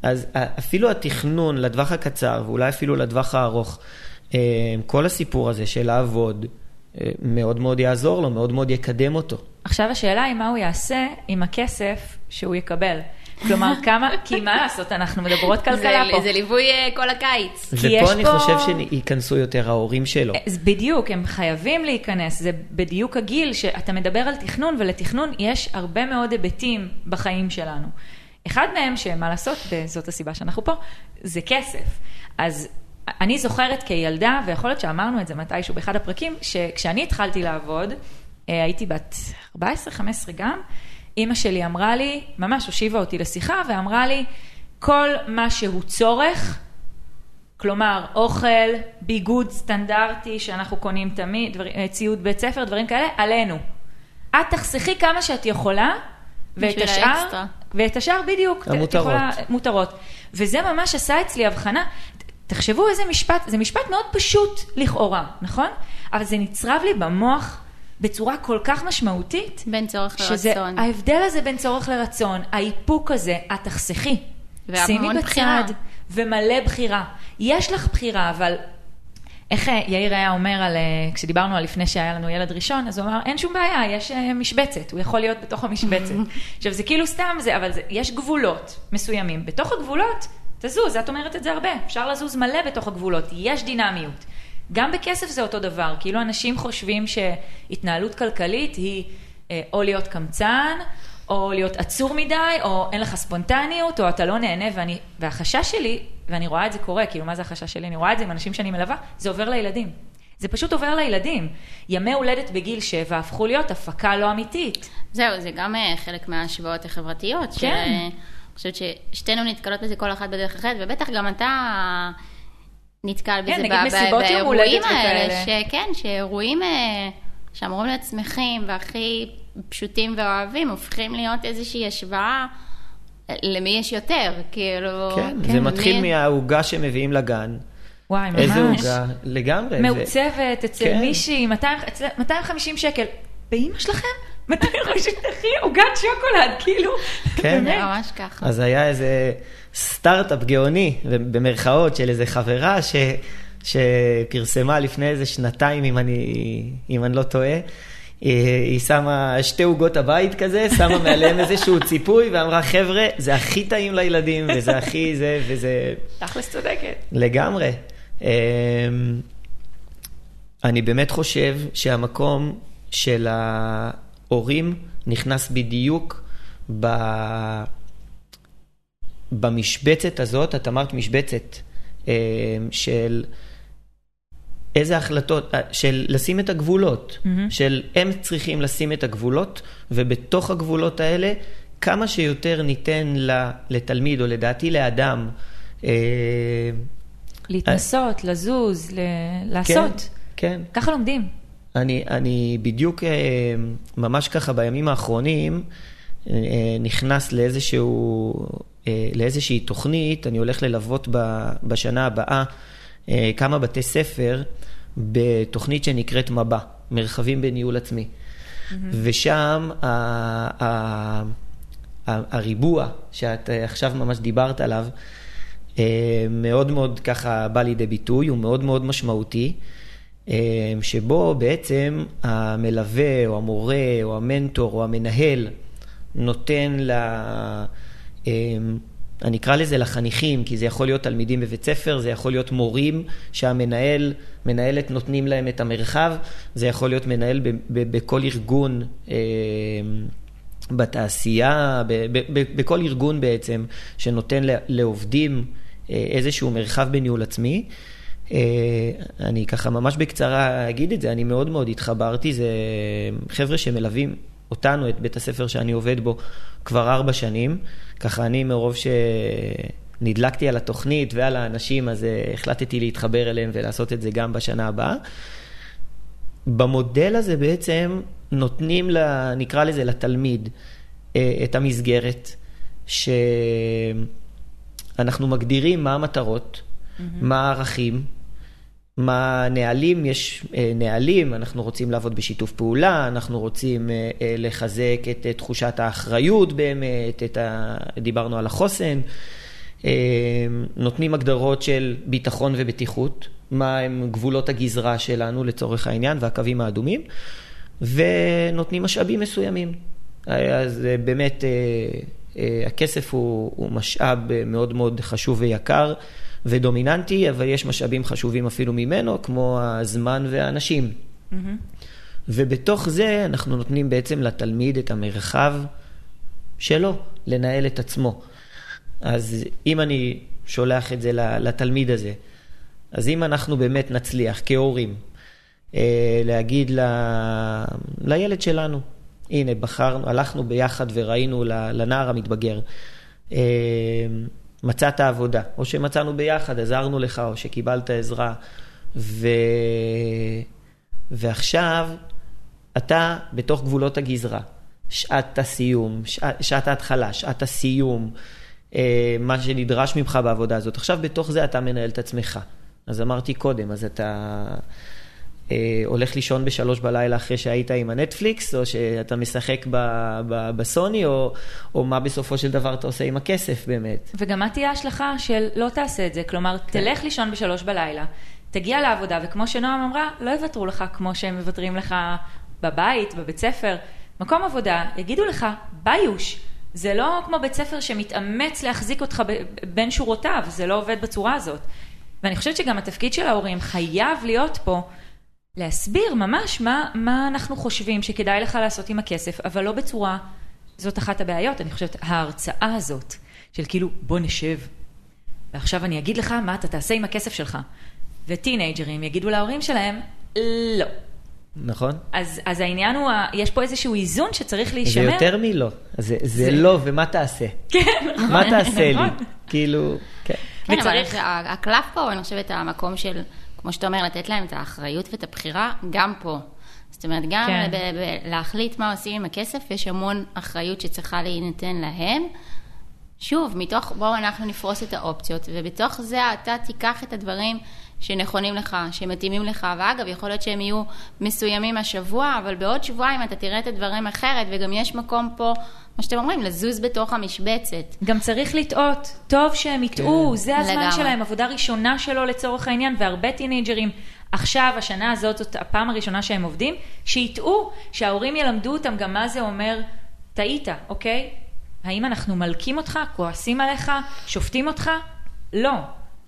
אז אפילו התכנון לטווח הקצר, ואולי אפילו לטווח הארוך, אה, כל הסיפור הזה של לעבוד, אה, מאוד מאוד יעזור לו, מאוד מאוד יקדם אותו. עכשיו השאלה היא מה הוא יעשה עם הכסף שהוא יקבל. כלומר, כמה, כי מה לעשות, אנחנו מדברות כלכלה זה, פה. זה ליווי אה, כל הקיץ. כי יש ופה אני פה- חושב שייכנסו יותר ההורים שלו. אז בדיוק, הם חייבים להיכנס, זה בדיוק הגיל שאתה מדבר על תכנון, ולתכנון יש הרבה מאוד היבטים בחיים שלנו. אחד מהם, שמה לעשות, וזאת הסיבה שאנחנו פה, זה כסף. אז אני זוכרת כילדה, ויכול להיות שאמרנו את זה מתישהו באחד הפרקים, שכשאני התחלתי לעבוד, אה, הייתי בת 14-15 גם, אימא שלי אמרה לי, ממש הושיבה אותי לשיחה, ואמרה לי, כל מה שהוא צורך, כלומר, אוכל, ביגוד סטנדרטי שאנחנו קונים תמיד, דבר, אה, ציוד בית ספר, דברים כאלה, עלינו. את תחסכי כמה שאת יכולה, ואת השאר, האקסטרה. ואת השאר בדיוק, המותרות. יכולה- מותרות. וזה ממש עשה אצלי הבחנה. תחשבו איזה משפט, זה משפט מאוד פשוט לכאורה, נכון? אבל זה נצרב לי במוח בצורה כל כך משמעותית. בין צורך שזה לרצון. ההבדל הזה בין צורך לרצון, האיפוק הזה, את תחסכי. שימי בחירה. בצד, ומלא בחירה. יש לך בחירה, אבל איך אה, יאיר היה אומר על, אה, כשדיברנו על לפני שהיה לנו ילד ראשון, אז הוא אמר, אין שום בעיה, יש אה, משבצת, הוא יכול להיות בתוך המשבצת. עכשיו, זה כאילו סתם זה, אבל זה, יש גבולות מסוימים. בתוך הגבולות, תזוז, את אומרת את זה הרבה, אפשר לזוז מלא בתוך הגבולות, יש דינמיות. גם בכסף זה אותו דבר, כאילו אנשים חושבים שהתנהלות כלכלית היא אה, או להיות קמצן, או להיות עצור מדי, או אין לך ספונטניות, או אתה לא נהנה, ואני, והחשש שלי, ואני רואה את זה קורה, כאילו מה זה החשש שלי? אני רואה את זה עם אנשים שאני מלווה, זה עובר לילדים. זה פשוט עובר לילדים. ימי הולדת בגיל שבע הפכו להיות הפקה לא אמיתית. זהו, זה גם אה, חלק מההשוואות החברתיות. כן. אני חושבת ששתינו נתקלות בזה כל אחת בדרך אחרת, ובטח גם אתה נתקל בזה נגיד ב- ב- מסיבות יום באירועים האלה. שכן, שאירועים אה, שאמורים להיות שמחים והכי פשוטים ואוהבים, הופכים להיות איזושהי השוואה אה, למי יש יותר, כאילו... כן, זה מתחיל מי- מהעוגה שמביאים לגן. וואי, ממש. איזה עוגה, לגמרי. מעוצבת אצל כן. מישהי, 200 אצל- 250 שקל. באימא שלכם? 250 אחי, עוגת שוקולד, כאילו. כן. זה באמת. ממש ככה. אז היה איזה סטארט-אפ גאוני, במרכאות, של איזה חברה ש, שפרסמה לפני איזה שנתיים, אם אני, אם אני לא טועה. היא, היא שמה שתי עוגות הבית כזה, שמה מעליהם איזשהו ציפוי, ואמרה, חבר'ה, זה הכי טעים לילדים, וזה הכי זה, וזה תכלס צודקת. לגמרי. אמ, אני באמת חושב שהמקום של ההורים נכנס בדיוק ב... במשבצת הזאת, את אמרת משבצת, אמ, של איזה החלטות, אה, של לשים את הגבולות, מהמם. של הם צריכים לשים את הגבולות, ובתוך הגבולות האלה, כמה שיותר ניתן לתלמיד, או לדעתי לאדם, אה, להתנסות, לזוז, ל- לעשות. כן, ככה לומדים. אני, אני בדיוק אה, ממש ככה בימים האחרונים אה, נכנס לאיזשהו, אה, לאיזושהי תוכנית, אני הולך ללוות בשנה הבאה אה, כמה בתי ספר בתוכנית שנקראת מבע, מרחבים בניהול עצמי. ושם ה- ה- ה- הריבוע שאת אה, עכשיו ממש דיברת עליו, אה, מאוד מאוד ככה בא לידי ביטוי, הוא מאוד מאוד משמעותי, אה, שבו בעצם המלווה או המורה או המנטור או המנהל נותן ל... אה, אני אקרא לזה לחניכים, כי זה יכול להיות תלמידים בבית ספר, זה יכול להיות מורים שהמנהל, מנהלת נותנים להם את המרחב, זה יכול להיות מנהל בכל ארגון אה, בתעשייה, בכל ארגון בעצם, שנותן לעובדים אה, איזשהו מרחב בניהול עצמי. אה, אני ככה ממש בקצרה אגיד את זה, אני מאוד מאוד התחברתי, זה חבר'ה שמלווים אותנו, את בית הספר שאני עובד בו, כבר ארבע שנים. ככה אני מרוב שנדלקתי על התוכנית ועל האנשים, אז אה, החלטתי להתחבר אליהם ולעשות את זה גם בשנה הבאה. במודל הזה בעצם נותנים, לה, נקרא לזה, לתלמיד אה, את המסגרת, שאנחנו מגדירים מה המטרות, mm-hmm. מה הערכים, מה הנהלים, יש אה, נהלים, אנחנו רוצים לעבוד בשיתוף פעולה, אנחנו רוצים אה, אה, לחזק את תחושת האחריות באמת, את ה... דיברנו על החוסן, נותנים הגדרות של ביטחון ובטיחות, מה הם גבולות הגזרה שלנו לצורך העניין והקווים האדומים, ונותנים משאבים מסוימים. אז באמת הכסף הוא, הוא משאב מאוד מאוד חשוב ויקר. ודומיננטי, אבל יש משאבים חשובים אפילו ממנו, כמו הזמן והאנשים. Mm-hmm. ובתוך זה אנחנו נותנים בעצם לתלמיד את המרחב שלו, לנהל את עצמו. אז אם אני שולח את זה לתלמיד הזה, אז אם אנחנו באמת נצליח כהורים אה, להגיד ל... לילד שלנו, הנה, בחרנו, הלכנו ביחד וראינו לנער המתבגר, אה, מצאת עבודה, או שמצאנו ביחד, עזרנו לך, או שקיבלת עזרה, ו... ועכשיו אתה בתוך גבולות הגזרה, שעת הסיום, שעת, שעת ההתחלה, שעת הסיום, אה, מה שנדרש ממך בעבודה הזאת. עכשיו בתוך זה אתה מנהל את עצמך. אז אמרתי קודם, אז אתה הולך לישון בשלוש בלילה אחרי שהיית עם הנטפליקס, או שאתה משחק ב, ב, בסוני, או, או מה בסופו של דבר אתה עושה עם הכסף באמת. וגם מה תהיה ההשלכה של לא תעשה את זה? כלומר, כן. תלך לישון בשלוש בלילה, תגיע לעבודה, וכמו שנועם אמרה, לא יוותרו לך כמו שהם מוותרים לך בבית, בבית ספר. מקום עבודה, יגידו לך, ביוש. זה לא כמו בית ספר שמתאמץ להחזיק אותך בין שורותיו, זה לא עובד בצורה הזאת. ואני חושבת שגם התפקיד של ההורים חייב להיות פה להסביר ממש מה, מה אנחנו חושבים שכדאי לך לעשות עם הכסף, אבל לא בצורה, זאת אחת הבעיות, אני חושבת, ההרצאה הזאת, של כאילו, בוא נשב, ועכשיו אני אגיד לך מה אתה תעשה עם הכסף שלך. וטינג'רים יגידו להורים שלהם, לא. נכון. אז, אז העניין הוא, יש פה איזשהו איזון שצריך להישמר. זה יותר מלא. זה, זה, זה לא, ומה תעשה? כן, נכון. מה תעשה לי? כאילו, כן. כן, אבל הקלף פה, אני חושבת, המקום של... כמו שאתה אומר, לתת להם את האחריות ואת הבחירה, גם פה. זאת אומרת, גם כן. ב- ב- להחליט מה עושים עם הכסף, יש המון אחריות שצריכה להינתן להם. שוב, מתוך, בואו אנחנו נפרוס את האופציות, ובתוך זה אתה תיקח את הדברים שנכונים לך, שמתאימים לך, ואגב, יכול להיות שהם יהיו מסוימים השבוע, אבל בעוד שבועיים אתה תראה את הדברים אחרת, וגם יש מקום פה, מה שאתם אומרים, לזוז בתוך המשבצת. גם צריך לטעות, טוב שהם יטעו, כן. זה הזמן לגמרי. שלהם, עבודה ראשונה שלו לצורך העניין, והרבה טינג'רים, עכשיו, השנה הזאת, זאת הפעם הראשונה שהם עובדים, שיטעו, שההורים ילמדו אותם גם מה זה אומר, טעית, אוקיי? האם אנחנו מלקים אותך, כועסים עליך, שופטים אותך? לא.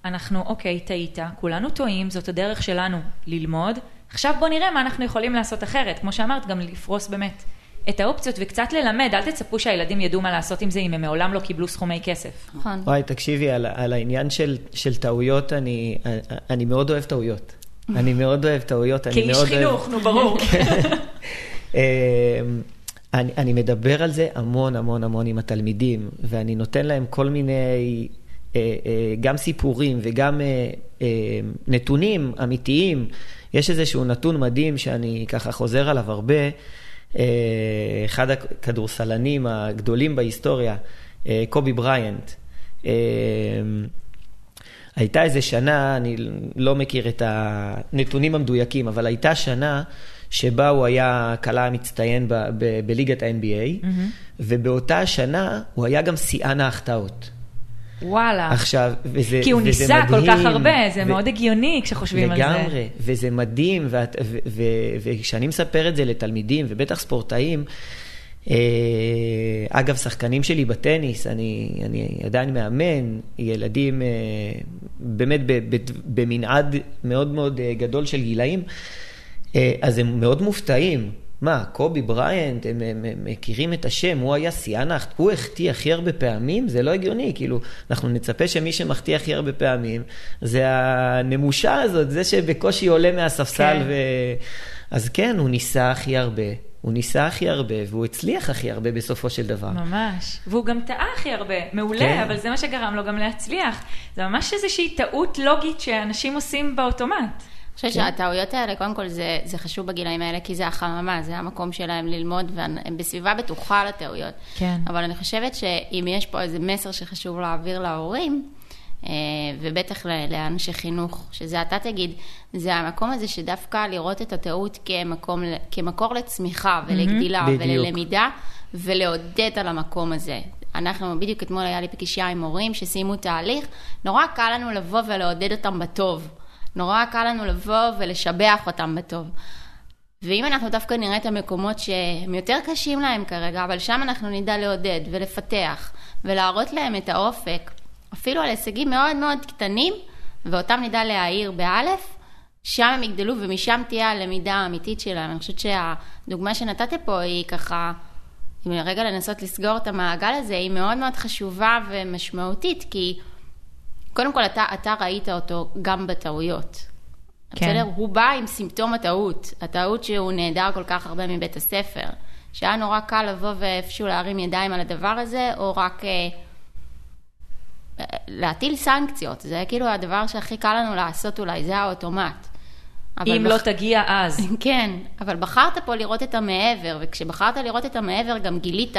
אנחנו, אוקיי, טעית, כולנו טועים, זאת הדרך שלנו ללמוד. עכשיו בוא נראה מה אנחנו יכולים לעשות אחרת. כמו שאמרת, גם לפרוס באמת את האופציות וקצת ללמד. אל תצפו שהילדים ידעו מה לעשות עם זה אם הם מעולם לא קיבלו סכומי כסף. נכון. וואי, תקשיבי, על, על העניין של, של טעויות, אני, אני מאוד אוהב טעויות. אני מאוד אוהב טעויות. כאיש חינוך, נו ברור. אמ, אני, אני מדבר על זה המון המון המון עם התלמידים, ואני נותן להם כל מיני, אה, אה, גם סיפורים וגם אה, נתונים אמיתיים. יש איזשהו נתון מדהים שאני ככה חוזר עליו הרבה. אחד הכדורסלנים הגדולים בהיסטוריה, קובי בריינט. הייתה איזה שנה, אני לא מכיר את הנתונים המדויקים, אבל הייתה שנה שבה הוא היה כלה מצטיין ב- ב- בליגת ה-NBA, Mm-hmm. ובאותה שנה הוא היה גם שיאן ההחטאות. וואלה. עכשיו, וזה כי הוא ניסה כל כך מדהים, הרבה, זה ו- מאוד הגיוני כשחושבים על זה. לגמרי, וזה מדהים, ואת- ו- ו- וכשאני מספר את זה לתלמידים, ובטח ספורטאים, אה, אגב, שחקנים שלי בטניס, אני, אני עדיין מאמן, ילדים אה, באמת במנעד מאוד מאוד אה, גדול של גילאים, אה, אז הם מאוד מופתעים. מה, קובי בריינט, הם, הם, הם מכירים את השם, הוא היה האחט, הוא החטיא הכי הרבה פעמים? זה לא הגיוני, כאילו, אנחנו נצפה שמי שמחטיא הכי הרבה פעמים, זה הנמושה הזאת, זה שבקושי עולה מהספסל כן. ו... אז כן, הוא ניסה הכי הרבה, הוא ניסה הכי הרבה, והוא הצליח הכי הרבה בסופו של דבר. ממש. והוא גם טעה הכי הרבה. מעולה, כן. אבל זה מה שגרם לו גם להצליח. זה ממש איזושהי טעות לוגית שאנשים עושים באוטומט. חושבת שהטעויות האלה, קודם כל זה, זה חשוב בגילאים האלה, כי זה החממה, זה המקום שלהם ללמוד, והם בסביבה בטוחה לטעויות. כן. אבל אני חושבת שאם יש פה איזה מסר שחשוב להעביר להורים, אה, ובטח לאנשי חינוך, שזה אתה תגיד, זה המקום הזה שדווקא לראות את הטעות כמקום, כמקור לצמיחה ולגדילה בדיוק. וללמידה, ולעודד על המקום הזה. אנחנו, בדיוק אתמול היה לי פגישה עם הורים שסיימו תהליך, נורא קל לנו לבוא ולעודד אותם בטוב. נורא קל לנו לבוא ולשבח אותם בטוב. ואם אנחנו דווקא נראה את המקומות שהם יותר קשים להם כרגע, אבל שם אנחנו נדע לעודד ולפתח ולהראות להם את האופק, אפילו על הישגים מאוד מאוד קטנים, ואותם נדע להעיר באלף, שם הם יגדלו ומשם תהיה הלמידה האמיתית שלהם. אני חושבת שהדוגמה שנתת פה היא ככה, אם רגע לנסות לסגור את המעגל הזה, היא מאוד מאוד חשובה ומשמעותית, כי קודם כל אתה, אתה ראית אותו גם בטעויות. כן. בסדר? הוא בא עם סימפטום הטעות, הטעות שהוא נעדר כל כך הרבה מבית הספר. שהיה נורא קל לבוא ואיפשהו להרים ידיים על הדבר הזה, או רק אה, אה, להטיל סנקציות. זה כאילו הדבר שהכי קל לנו לעשות אולי, זה האוטומט. אם בח- לא תגיע אז. כן, אבל בחרת פה לראות את המעבר, וכשבחרת לראות את המעבר גם גילית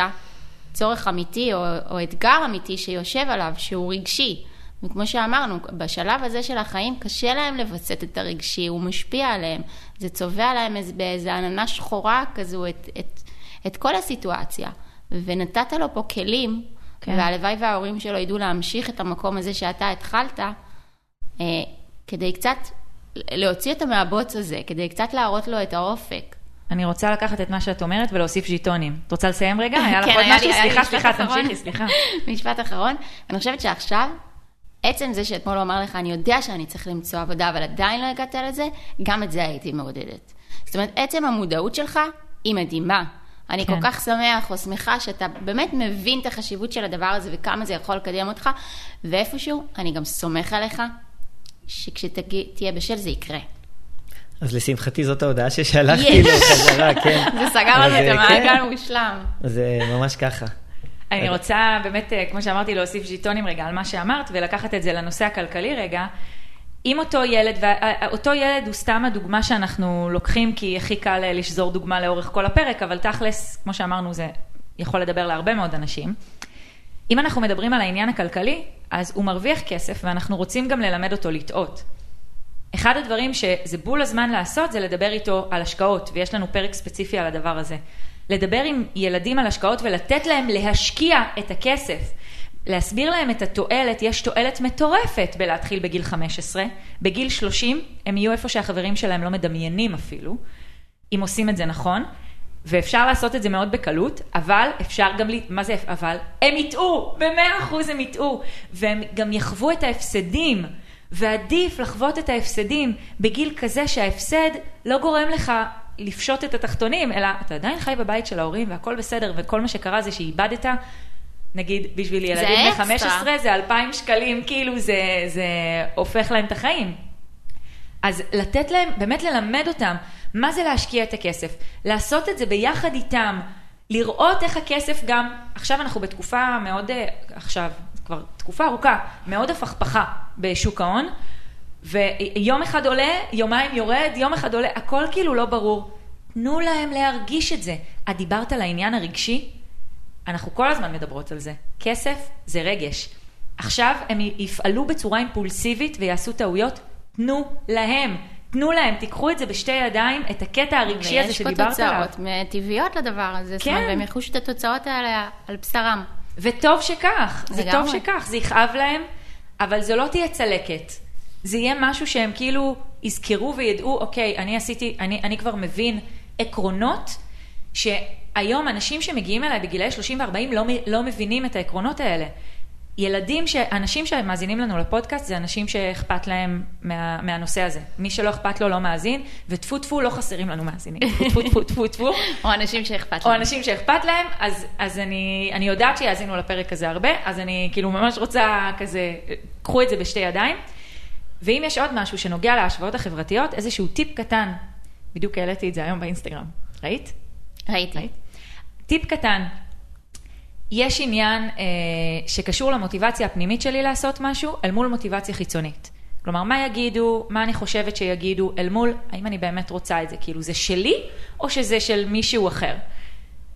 צורך אמיתי או, או אתגר אמיתי שיושב עליו, שהוא רגשי. וכמו שאמרנו, בשלב הזה של החיים קשה להם לווסת את הרגשי, הוא משפיע עליהם. זה צובע להם איז- באיזה עננה שחורה כזו את, את, את כל הסיטואציה. ונתת לו פה כלים, כן. כן. והלוואי וההורים שלו ידעו להמשיך את המקום הזה שאתה התחלת, אה, כדי קצת להוציא אותו מהבוץ הזה, כדי קצת להראות לו את האופק. אני רוצה לקחת את מה שאת אומרת ולהוסיף ז'יטונים. את רוצה לסיים רגע? היה לך כן, עוד משהו? סליחה, סליחה. תמשיכי, סליחה. משפט אחרון, אני חושבת שעכשיו, עצם זה שאתמול הוא אמר לך, אני יודע שאני צריך למצוא עבודה, אבל עדיין לא הגעת לזה, גם את זה הייתי מעודדת. זאת אומרת, עצם המודעות שלך היא מדהימה. אני כן. כל כך שמח או שמחה שאתה באמת מבין את החשיבות של הדבר הזה וכמה זה יכול לקדם אותך, ואיפשהו אני גם סומך עליך שכשתהיה בשל זה יקרה. אז לשמחתי זאת ההודעה ששלחתי. לו חזרה, כן. זה סגר לנו את אה, המעגל כן, מושלם. זה ממש ככה. אני רוצה באמת, אה, כמו שאמרתי, להוסיף ז'יטונים רגע על מה שאמרת, ולקחת את זה לנושא הכלכלי רגע. אם אותו ילד, ואותו ילד הוא סתם הדוגמה שאנחנו לוקחים, כי הכי קל אה, לשזור דוגמה לאורך כל הפרק, אבל תכלס, כמו שאמרנו, זה יכול לדבר להרבה מאוד אנשים. אם אנחנו מדברים על העניין הכלכלי, אז הוא מרוויח כסף, ואנחנו רוצים גם ללמד אותו לטעות. אחד הדברים שזה בול הזמן לעשות זה לדבר איתו על השקעות, ויש לנו פרק ספציפי על הדבר הזה. לדבר עם ילדים על השקעות ולתת להם להשקיע את הכסף. להסביר להם את התועלת, יש תועלת מטורפת בלהתחיל בגיל 15. בגיל 30 הם יהיו איפה שהחברים שלהם לא מדמיינים אפילו, אם עושים את זה נכון. ואפשר לעשות את זה מאוד בקלות, אבל אפשר גם, ל... מה זה אבל? הם יטעו, במאה אחוז הם יטעו, והם גם יחוו את ההפסדים, ועדיף לחוות את ההפסדים בגיל כזה שההפסד לא גורם לך לפשוט את התחתונים, אלא אתה עדיין חי בבית של ההורים והכל בסדר, וכל מה שקרה זה שאיבדת, נגיד בשביל ילדים בני אקסטרה. 15 זה 2,000 שקלים, כאילו זה, זה הופך להם את החיים. אז לתת להם, באמת ללמד אותם מה זה להשקיע את הכסף, לעשות את זה ביחד איתם, לראות איך הכסף גם, עכשיו אנחנו בתקופה מאוד, אה, עכשיו, כבר תקופה ארוכה, מאוד הפכפכה בשוק ההון, ויום אחד עולה, יומיים יורד, יום אחד עולה, הכל כאילו לא ברור. תנו להם להרגיש את זה. את דיברת על העניין הרגשי? אנחנו כל הזמן מדברות על זה. כסף זה רגש. עכשיו הם יפעלו בצורה אימפולסיבית ויעשו טעויות, תנו להם. תנו להם, תיקחו את זה בשתי ידיים, את הקטע הרגשי הזה ויש פה שדיברת עליו. תוצאות טבעיות לדבר הזה, זאת אומרת, כן. והם יחושו את התוצאות האלה על בשרם. וטוב שכך, זה לגמרי. טוב שכך, זה יכאב להם, אבל זו לא תהיה צלקת. זה יהיה משהו שהם כאילו יזכרו וידעו, אוקיי, אני עשיתי, אני, אני כבר מבין עקרונות, שהיום אנשים שמגיעים אליי בגילאי 30 ו-40 לא, לא מבינים את העקרונות האלה. ילדים, ש... אנשים שמאזינים לנו לפודקאסט זה אנשים שאכפת להם מה, מהנושא הזה. מי שלא אכפת לו לא מאזין, וטפו טפו לא חסרים לנו מאזינים. טפו טפו טפו טפו. או אנשים שאכפת או להם. אנשים שאכפת להם, אז, אז אני, אני יודעת שיאזינו לפרק הזה הרבה, אז אני כאילו ממש רוצה כזה, קחו את זה בשתי ידיים. ואם יש עוד משהו שנוגע להשוואות החברתיות, איזשהו טיפ קטן, בדיוק העליתי את זה היום באינסטגרם, ראית? ראיתי. ראית? טיפ קטן, יש עניין אה, שקשור למוטיבציה הפנימית שלי לעשות משהו, אל מול מוטיבציה חיצונית. כלומר, מה יגידו, מה אני חושבת שיגידו, אל מול, האם אני באמת רוצה את זה, כאילו זה שלי, או שזה של מישהו אחר.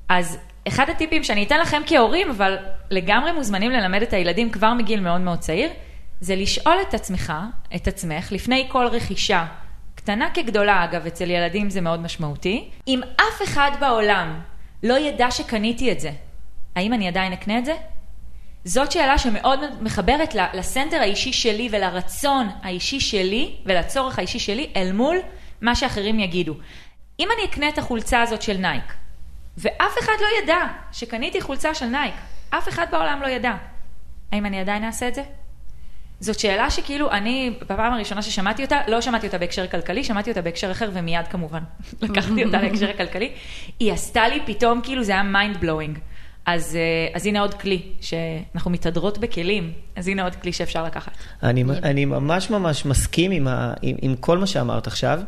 אז אחד הטיפים שאני אתן לכם כהורים, אבל לגמרי מוזמנים ללמד את הילדים כבר מגיל מאוד מאוד צעיר, זה לשאול את עצמך, את עצמך, לפני כל רכישה, קטנה כגדולה אגב, אצל ילדים זה מאוד משמעותי, אם אף אחד בעולם לא ידע שקניתי את זה, האם אני עדיין אקנה את זה? זאת שאלה שמאוד מחברת ל center האישי שלי ולרצון האישי שלי ולצורך האישי שלי אל מול מה שאחרים יגידו. אם אני אקנה את החולצה הזאת של נייק, ואף אחד לא ידע שקניתי חולצה של נייק, אף אחד בעולם לא ידע, האם אני עדיין אעשה את זה? זאת שאלה שכאילו אני, בפעם הראשונה ששמעתי אותה, לא שמעתי אותה בהקשר כלכלי, שמעתי אותה בהקשר אחר ומיד כמובן לקחתי אותה להקשר הכלכלי. היא עשתה לי פתאום, כאילו זה היה mind blowing. אז, אה, אז הנה עוד כלי, שאנחנו מתהדרות בכלים, אז הנה עוד כלי שאפשר לקחת. אני, אני ממש ממש מסכים עם, ה, עם, עם כל מה שאמרת עכשיו.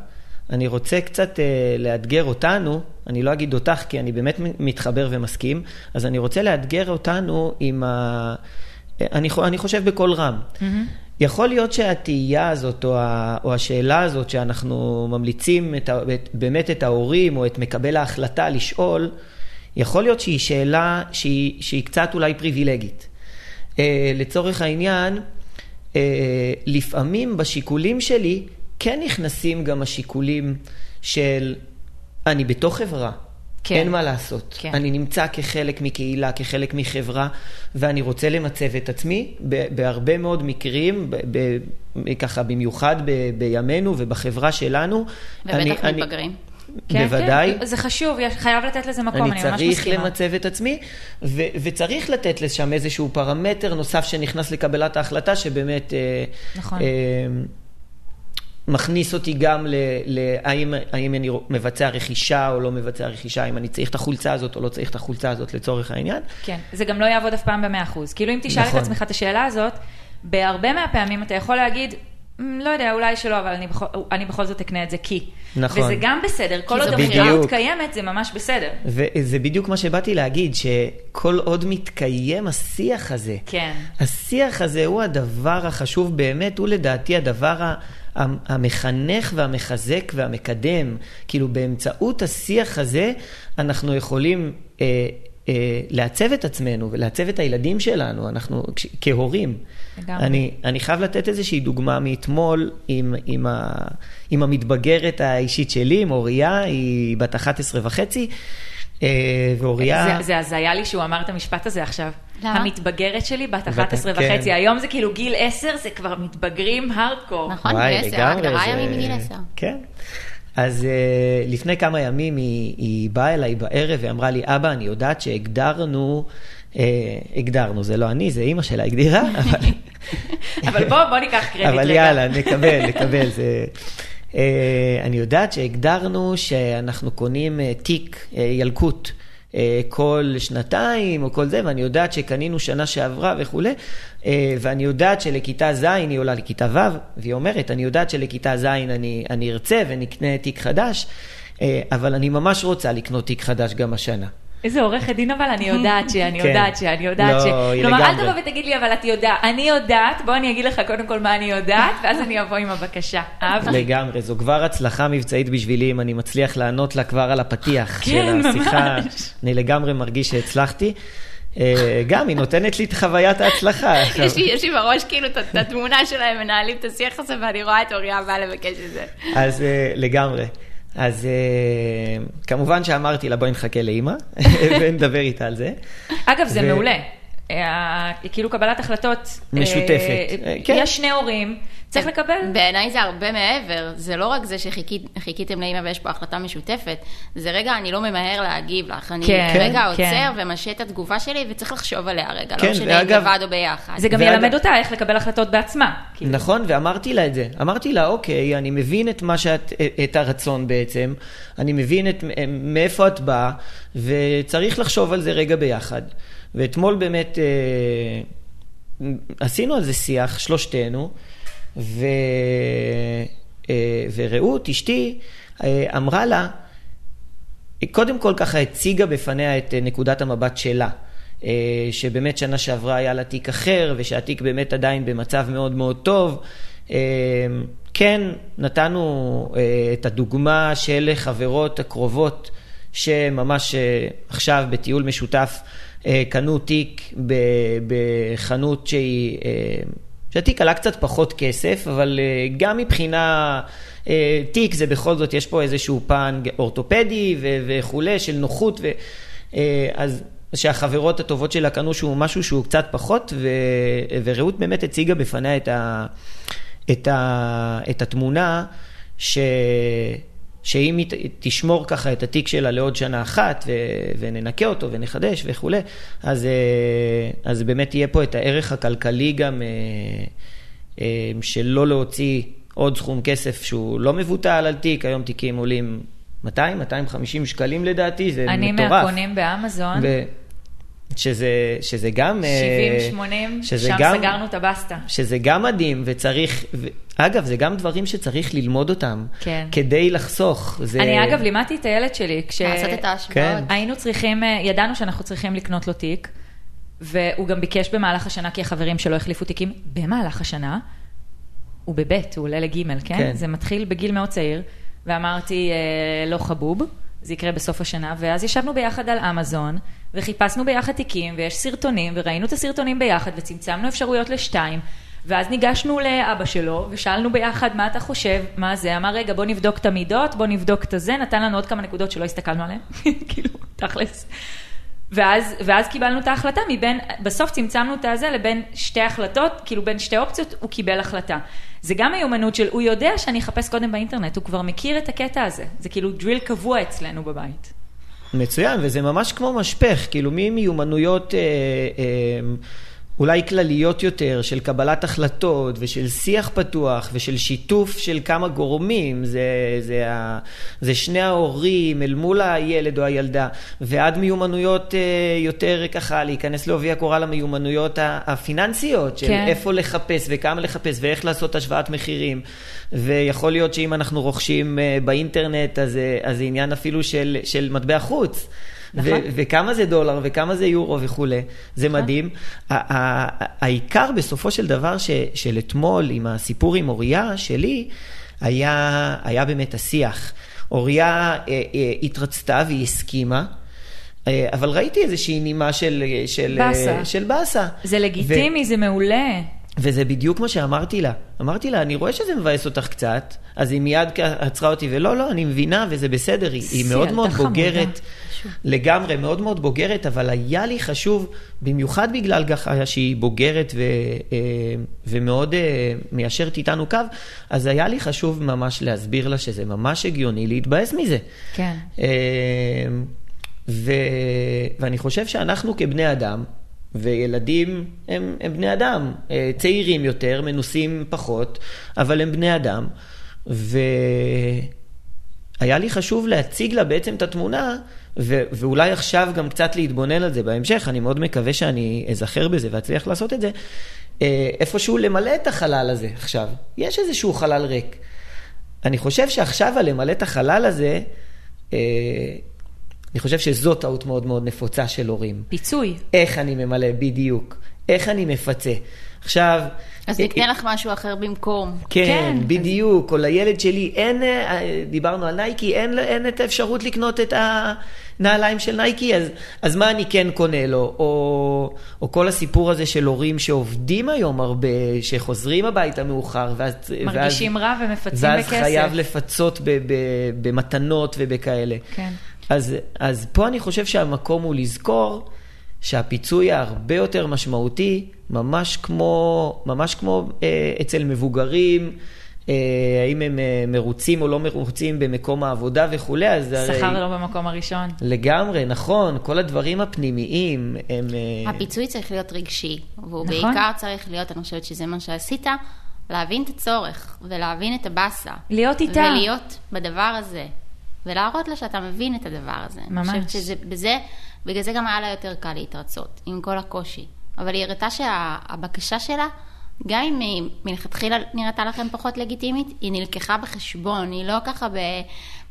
אני רוצה קצת אה, לאתגר אותנו, אני לא אגיד אותך כי אני באמת מתחבר ומסכים, אז אני רוצה לאתגר אותנו עם ה... אני, אני חושב בקול רם. Mm-hmm. יכול להיות שהתהייה הזאת, או, ה, או השאלה הזאת שאנחנו ממליצים את, את, באמת את ההורים, או את מקבל ההחלטה לשאול, יכול להיות שהיא שאלה שהיא, שהיא קצת אולי פריבילגית. אה, לצורך העניין, אה, לפעמים בשיקולים שלי כן נכנסים גם השיקולים של אני בתוך חברה, כן. אין מה לעשות. כן. אני נמצא כחלק מקהילה, כחלק מחברה, ואני רוצה למצב את עצמי בהרבה מאוד מקרים, ב- ב- ככה במיוחד ב- בימינו ובחברה שלנו. אני- ובטח אני- מתבגרים. כן, בוודאי. כן, זה חשוב, חייב לתת לזה מקום, אני, אני ממש צריך מסכימה. למצב את עצמי, ו- וצריך לתת לשם איזשהו פרמטר נוסף שנכנס לקבלת ההחלטה, שבאמת אה, נכון. אה, מכניס אותי גם ל... ל- האם, האם אני מבצע רכישה או לא מבצע רכישה, האם אני צריך את החולצה הזאת או לא צריך את החולצה הזאת לצורך העניין. כן, זה גם לא יעבוד אף פעם במאה אחוז. כאילו אם תשאל נכון. את עצמך את השאלה הזאת, בהרבה מהפעמים אתה יכול להגיד, "מ, לא יודע, אולי שלא, אבל אני בכל, אני בכל זאת אקנה את זה כי. נכון. וזה גם בסדר, כל עוד בדיוק. קיימת, זה ממש בסדר. וזה בדיוק מה שבאתי להגיד, שכל עוד מתקיים השיח הזה, כן. השיח הזה הוא הדבר החשוב באמת, הוא לדעתי הדבר ה- ה- המחנך והמחזק והמקדם. כאילו באמצעות השיח הזה אנחנו יכולים אה, אה, לעצב את עצמנו ולעצב את הילדים שלנו, אנחנו כש- כהורים. לגמרי. אני, אני חייב לתת איזושהי דוגמה מאתמול עם, עם, ה, עם המתבגרת האישית שלי, עם אוריה, היא בת 11 וחצי, ואוריה... זה, הזיה לי שהוא אמר את המשפט הזה עכשיו. למה? המתבגרת שלי, בת בת- 11 כן. וחצי, היום זה כאילו גיל 10, זה כבר מתבגרים הארדקור. נכון, וואי, גיל 10, לגמרי, הגדרה זה- ימים מגיל 10. כן. אז uh, לפני כמה ימים היא, היא באה אליי בערב ואמרה לי, אבא, אני יודעת שהגדרנו, uh, הגדרנו, זה לא אני, זה אימא שלה הגדירה, אבל... אבל בוא, בוא ניקח קרדיט אבל רגע. יאללה, נקבל, נקבל. זה... Uh, אני יודעת שהגדרנו שאנחנו קונים uh, תיק uh, ילקוט. כל שנתיים או כל זה, ואני יודעת שקנינו שנה שעברה וכולי, ואני יודעת שלכיתה ז' היא עולה לכיתה ו', והיא אומרת, אני יודעת שלכיתה ז' אני, אני ארצה ונקנה תיק חדש, אבל אני ממש רוצה לקנות תיק חדש גם השנה. איזה עורכת דין אבל, אני יודעת שאני כן. יודעת שאני יודעת לא, ש... היא כלומר, אל. תבוא ותגיד לי, אבל את יודעת. אני יודעת, בוא אני אגיד לך קודם כל מה אני יודעת, ואז אני אבוא עם הבקשה. אהבתי. לגמרי, זו כבר הצלחה מבצעית בשבילי, אם אני מצליח לענות לה כבר על הפתיח כן, של השיחה. אני לגמרי מרגיש שהצלחתי. אה, גם, היא נותנת לי את חוויית ההצלחה. יש לי, יש לי בראש כאילו את את התמונה שלהם מנהלים את השיח הזה, ואני רואה את אוריה באה לבקש את זה. אז אה, לגמרי. אז אה, כמובן שאמרתי לה, בואי נחכה לאימא, ונדבר איתה על זה. אגב, זה מעולה. אה, כאילו קבלת החלטות. אה, משותפת. אה, כן. יש שני הורים, צריך לקבל. בעיניי זה הרבה מעבר, זה לא רק זה שחיכיתם לאמא ויש פה החלטה משותפת, זה רגע, אני לא ממהר להגיב לך, אני כן, רגע כן. עוצר ומשעה את התגובה שלי וצריך לחשוב עליה רגע, כן, לא משנה אם לבד או ביחד. זה גם ילמד אותה איך לקבל החלטות בעצמה. כאילו. נכון, ואמרתי לה את זה. אמרתי לה, אוקיי, אני מבין את מה שאת, את הרצון בעצם, אני מבין מאיפה את באה, וצריך לחשוב על זה רגע ביחד. ואתמול באמת אה, עשינו על זה שיח, שלושתנו, ו, אה, ורעות, אשתי, אה, אמרה לה, קודם כל ככה הציגה בפניה את אה, נקודת המבט שלה. אה, שבאמת שנה שעברה היה לה תיק אחר, ושהתיק באמת עדיין במצב מאוד מאוד טוב. אה, כן, נתנו את הדוגמה של חברות הקרובות, שממש עכשיו בטיול משותף קנו תיק בחנות שהיא... אה, שהתיק עלה קצת פחות כסף, אבל אה, גם מבחינה אה, תיק זה בכל זאת, יש פה איזשהו פן אורתופדי וכולי, של נוחות, ו- אה, אז שהחברות הטובות שלה קנו שהוא משהו שהוא קצת פחות, ו- ורעות באמת הציגה בפניה את, ה- את, ה- את התמונה, ש... שאם היא תשמור ככה את התיק שלה לעוד שנה אחת, ו- וננקה אותו ונחדש וכולי, אז, אה, אז באמת יהיה פה את הערך הכלכלי גם אה, אה, שלא להוציא עוד סכום כסף שהוא לא מבוטל על תיק, היום תיקים עולים 200, 250 שקלים לדעתי, זה אני מטורף. מהקונים באמזון, ו- שזה, שזה גם... אה, 70-80, שזה שם גם- סגרנו את הבסטה. שזה גם מדהים וצריך, ו... אגב, זה גם דברים שצריך ללמוד אותם, כן. כדי לחסוך. זה... אני אגב לימדתי את הילד שלי, כש... לעשות את ההשוואות. כן. היינו צריכים, אה, ידענו שאנחנו צריכים לקנות לו תיק, והוא גם ביקש במהלך השנה, כי החברים שלו החליפו תיקים במהלך השנה. הוא בבית, הוא עולה לגימל, כן? כן. זה מתחיל בגיל מאוד צעיר, ואמרתי, אה, לא חבוב, זה יקרה בסוף השנה, ואז ישבנו ביחד על אמזון, וחיפשנו ביחד תיקים, ויש סרטונים, וראינו את הסרטונים ביחד, וצמצמנו אפשרויות לשתיים, ואז ניגשנו לאבא שלו, ושאלנו ביחד, מה אתה חושב, מה זה? אמר, רגע, בוא נבדוק את המידות, בוא נבדוק את הזה, נתן לנו עוד כמה נקודות שלא הסתכלנו עליהן, כאילו, תכלס. ואז, ואז קיבלנו את ההחלטה מבין, בסוף צמצמנו את הזה לבין שתי החלטות, כאילו בין שתי אופציות, הוא קיבל החלטה. זה גם מיומנות של, הוא יודע שאני אחפש קודם באינטרנט, הוא כבר מכיר את הקטע הזה. זה כאילו דריל קבוע אצלנו בבית. מצוין, וזה ממש כמו משפך, כאילו ממיומנויות אה, אה, אולי כלליות יותר של קבלת החלטות ושל שיח פתוח ושל שיתוף של כמה גורמים, זה, זה, ה, זה שני ההורים אל מול הילד או הילדה, ועד מיומנויות אה, יותר ככה להיכנס לעובי הקורה למיומנויות הפיננסיות, של כן. איפה לחפש וכמה לחפש ואיך לעשות השוואת מחירים. ויכול להיות שאם אנחנו רוכשים אה, באינטרנט, אז, אה, אז זה עניין אפילו של, של מטבע חוץ. נכון. ו- וכמה זה דולר וכמה זה יורו וכולי, זה נכון. מדהים. העיקר בסופו של דבר ש- של אתמול עם הסיפור עם אוריה שלי, היה, היה באמת השיח. אוריה אה, אה, התרצתה והיא הסכימה. אה, אבל ראיתי איזושהי נימה של, של, באסה. של באסה. זה לגיטימי, זה מעולה. וזה בדיוק מה שאמרתי לה. אמרתי לה, אני רואה שזה מבאס אותך קצת, אז היא מיד עצרה אותי, ולא, לא, אני מבינה, וזה בסדר, היא, היא מאוד מאוד חמודה. בוגרת, לגמרי, מאוד מאוד בוגרת, אבל היה לי חשוב, במיוחד בגלל שהיא בוגרת ו, אה, ומאוד אה, מיישרת איתנו קו, אז היה לי חשוב ממש להסביר לה שזה ממש הגיוני להתבאס מזה. כן. אה, ו... ואני חושב שאנחנו כבני אדם, וילדים הם, הם בני אדם, צעירים יותר, מנוסים פחות, אבל הם בני אדם. והיה לי חשוב להציג לה בעצם את התמונה. ואולי עכשיו גם קצת להתבונן על זה בהמשך, אני מאוד מקווה שאני אזכר בזה ואצליח לעשות את זה, אה, איפשהו למלא את החלל הזה עכשיו. יש איזשהו חלל ריק. אני חושב שעכשיו על למלא את החלל הזה, אה, אני חושב שזאת טעות מאוד מאוד נפוצה של הורים. פיצוי. איך אני ממלא בדיוק, איך אני מפצה. עכשיו... אז אה, נקנה לך משהו אחר במקום. כן, כן, בדיוק, או לילד שלי אין, אה, דיברנו על נייקי, אין, אין את האפשרות לקנות את, ה, נעליים של נייקי, אז, אז מה אני כן קונה לו? או, או כל הסיפור הזה של הורים שעובדים היום הרבה, שחוזרים הביתה מאוחר, ואז... מרגישים ואז, רע ומפצים ואז בכסף. ואז חייב לפצות ב, ב, במתנות ובכאלה. כן. אז, אז פה אני חושב שהמקום הוא לזכור שהפיצוי הרבה יותר משמעותי, ממש כמו, ממש כמו אה, אצל מבוגרים, האם הם אה, מרוצים או לא מרוצים במקום העבודה וכולי, אז הרי... שכר לא במקום הראשון. לגמרי, נכון, כל הדברים הפנימיים הם... אה, הפיצוי צריך להיות רגשי, והוא נכון. בעיקר צריך להיות, אני חושבת שזה מה שעשית, להבין את הצורך ולהבין את הבאסה. להיות איתה. ולהיות בדבר הזה, ולהראות לה שאתה מבין את הדבר הזה. ממש. אני חושבת שזה, בזה, בגלל זה גם היה לה יותר קל להתרצות, עם כל הקושי. אבל היא הראתה שהבקשה שלה, גם אם היא מלכתחילה נראתה לכם פחות לגיטימית, היא נלקחה בחשבון, היא לא ככה ב...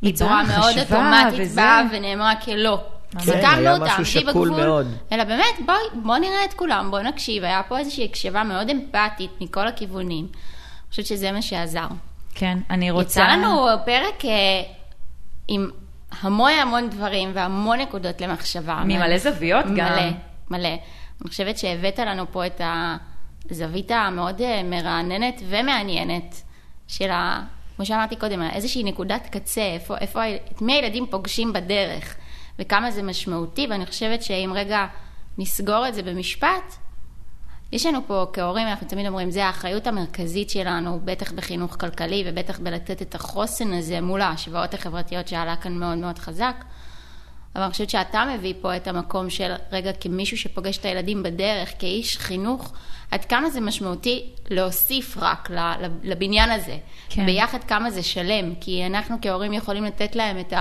בצורה מאוד אוטומטית וזה. באה ונאמרה כלא. סיכמנו היה אותם, שקול בגבול, מאוד. אלא באמת, בואי, בוא נראה את כולם, בואו נקשיב, היה פה איזושהי הקשבה מאוד אמפתית מכל הכיוונים. אני חושבת שזה מה שעזר. כן, אני רוצה... יצא לנו פרק אה, עם המון המון דברים והמון נקודות למחשבה. ממלא זוויות גם. מלא, מלא. אני חושבת שהבאת לנו פה את הזווית המאוד אה, מרעננת ומעניינת של ה... כמו שאמרתי קודם, איזושהי נקודת קצה, איפה, איפה, את מי הילדים פוגשים בדרך, וכמה זה משמעותי, ואני חושבת שאם רגע נסגור את זה במשפט, יש לנו פה כהורים, אנחנו תמיד אומרים, זה האחריות המרכזית שלנו, בטח בחינוך כלכלי ובטח בלתת את החוסן הזה מול ההשוואות החברתיות שעלה כאן מאוד מאוד חזק. אבל אני חושבת שאתה מביא פה את המקום של, רגע, כמישהו שפוגש את הילדים בדרך, כאיש חינוך, עד כמה זה משמעותי להוסיף רק לבניין הזה. כן. ביחד כמה זה שלם, כי אנחנו כהורים יכולים לתת להם את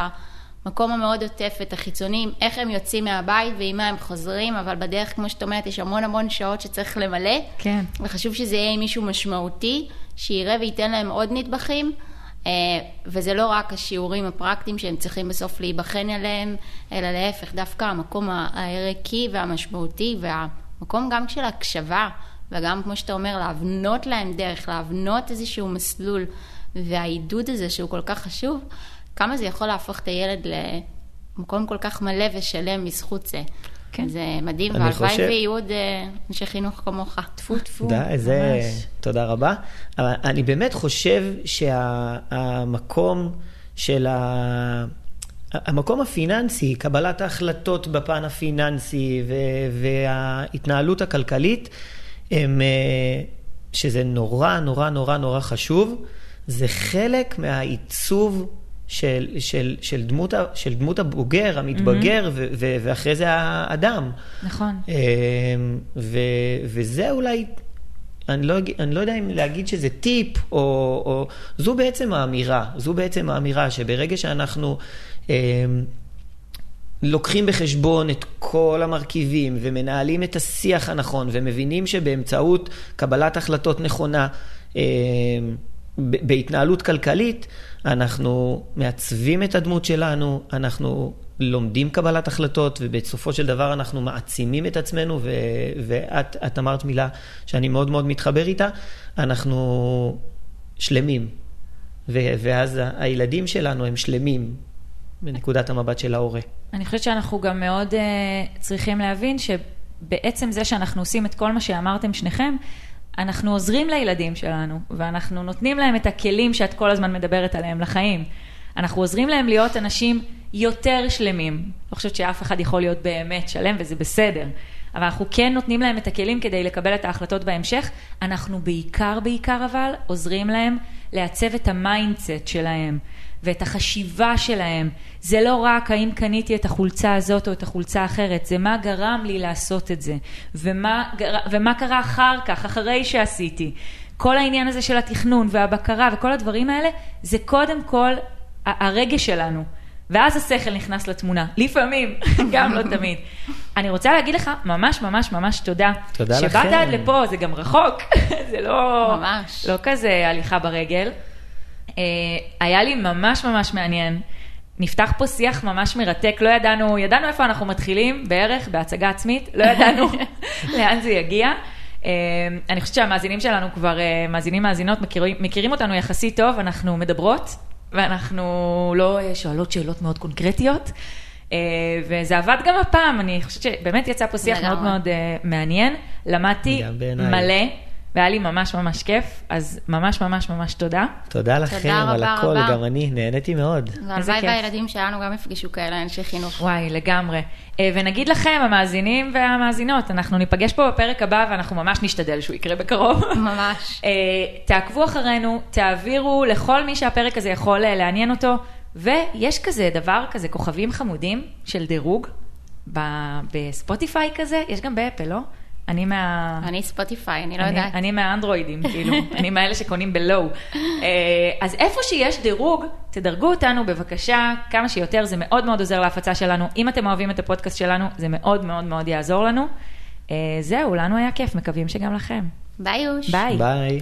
המקום המאוד עוטף, את החיצונים, איך הם יוצאים מהבית ועם מה הם חוזרים, אבל בדרך, כמו שאת אומרת, יש המון המון שעות שצריך למלא. כן. וחשוב שזה יהיה עם מישהו משמעותי, שיראה וייתן להם עוד נדבכים. אה, וזה לא רק השיעורים הפרקטיים שהם צריכים בסוף להיבחן עליהם, אלא להפך, דווקא המקום הערכי והמשמעותי והמקום גם של הקשבה, וגם כמו שאתה אומר, להבנות להם דרך, להבנות איזשהו מסלול, והעידוד הזה שהוא כל כך חשוב, כמה זה יכול להפוך את הילד למקום כל כך מלא ושלם בזכות זה. כן. זה מדהים, אני והלוואי חושב- ויהיו עוד אה, אנשי חינוך כמוך. טפו טפו. די, זה... ממש. תודה רבה. אבל אני באמת חושב שהמקום של ה... המקום הפיננסי, קבלת ההחלטות בפן הפיננסי ו- וההתנהלות הכלכלית, הם, אה, שזה נורא נורא נורא נורא חשוב, זה חלק מהעיצוב של, של, של, דמות, של דמות הבוגר, המתבגר, ו- ו- ואחרי זה האדם. נכון. אמ, ו, וזה אולי, אני לא, אני לא יודע אם להגיד שזה טיפ, או, או... זו בעצם האמירה, זו בעצם האמירה שברגע שאנחנו אמ, לוקחים בחשבון את כל המרכיבים ומנהלים את השיח הנכון ומבינים שבאמצעות קבלת החלטות נכונה אמ, בהתנהלות כלכלית, אנחנו מעצבים את הדמות שלנו, אנחנו לומדים קבלת החלטות, ובסופו של דבר אנחנו מעצימים את עצמנו, ו- ואת את אמרת מילה שאני מאוד מאוד מתחבר איתה, אנחנו שלמים. ו- ואז הילדים שלנו הם שלמים בנקודת המבט של ההורה. אני חושבת שאנחנו גם מאוד uh, צריכים להבין שבעצם זה שאנחנו עושים את כל מה שאמרתם שניכם, אנחנו עוזרים לילדים שלנו, ואנחנו נותנים להם את הכלים שאת כל הזמן מדברת עליהם לחיים. אנחנו עוזרים להם להיות אנשים יותר שלמים. לא חושבת שאף אחד יכול להיות באמת שלם, וזה בסדר. אבל אנחנו כן נותנים להם את הכלים כדי לקבל את ההחלטות בהמשך. אנחנו בעיקר, בעיקר אבל, עוזרים להם לעצב את ה mindset שלהם. ואת החשיבה שלהם. זה לא רק האם קניתי את החולצה הזאת או את החולצה האחרת, זה מה גרם לי לעשות את זה, ומה. ומה קרה אחר כך, אחרי שעשיתי. כל העניין הזה של התכנון והבקרה וכל הדברים האלה, זה קודם כל הרגש שלנו. ואז השכל נכנס לתמונה, לפעמים, גם לא תמיד. אני רוצה להגיד לך ממש ממש ממש תודה. תודה לכם. שבאת עד לפה, זה גם רחוק, זה לא, ממש. לא כזה הליכה ברגל. אה, היה לי ממש ממש מעניין. נפתח פה שיח ממש מרתק, לא ידענו, ידענו איפה אנחנו מתחילים, בערך, בהצגה עצמית, לא ידענו לאן זה יגיע. אה, אני חושבת שהמאזינים שלנו כבר, אה, מאזינים מאזינות, מכירים, מכירים אותנו יחסית טוב, אנחנו מדברות, ואנחנו לא שואלות שאלות מאוד קונקרטיות. וזה עבד גם הפעם, אני חושבת שבאמת יצא פה שיח מאוד. מאוד מעניין. למדתי. מלא, והיה לי ממש ממש כיף, אז ממש ממש ממש תודה. תודה לכם על רבה הכל, רבה. גם אני נהניתי מאוד. והלוואי. והילדים שלנו גם יפגשו כאלה אנשי חינוך. וואי, לגמרי. אה, ונגיד לכם, המאזינים והמאזינות, אנחנו ניפגש פה בפרק הבא ואנחנו ממש נשתדל שהוא יקרה בקרוב. ממש. אה, תעקבו אחרינו, תעבירו לכל מי שהפרק הזה יכול אה, לעניין אותו, ויש כזה דבר כזה, כוכבים חמודים של דירוג ב- בספוטיפיי כזה, יש גם באפל, לא? אני מה... אני ספוטיפיי, אני לא אני, יודעת. אני מהאנדרואידים, כאילו, אני מאלה שקונים בלואו. אה, אז איפה שיש דירוג, תדרגו אותנו בבקשה כמה שיותר, זה מאוד מאוד עוזר להפצה שלנו. אם אתם אוהבים את הפודקאסט שלנו, זה מאוד מאוד מאוד יעזור לנו. אה, זהו, לנו היה כיף, מקווים שגם לכם. בייוש. ביי. ביי.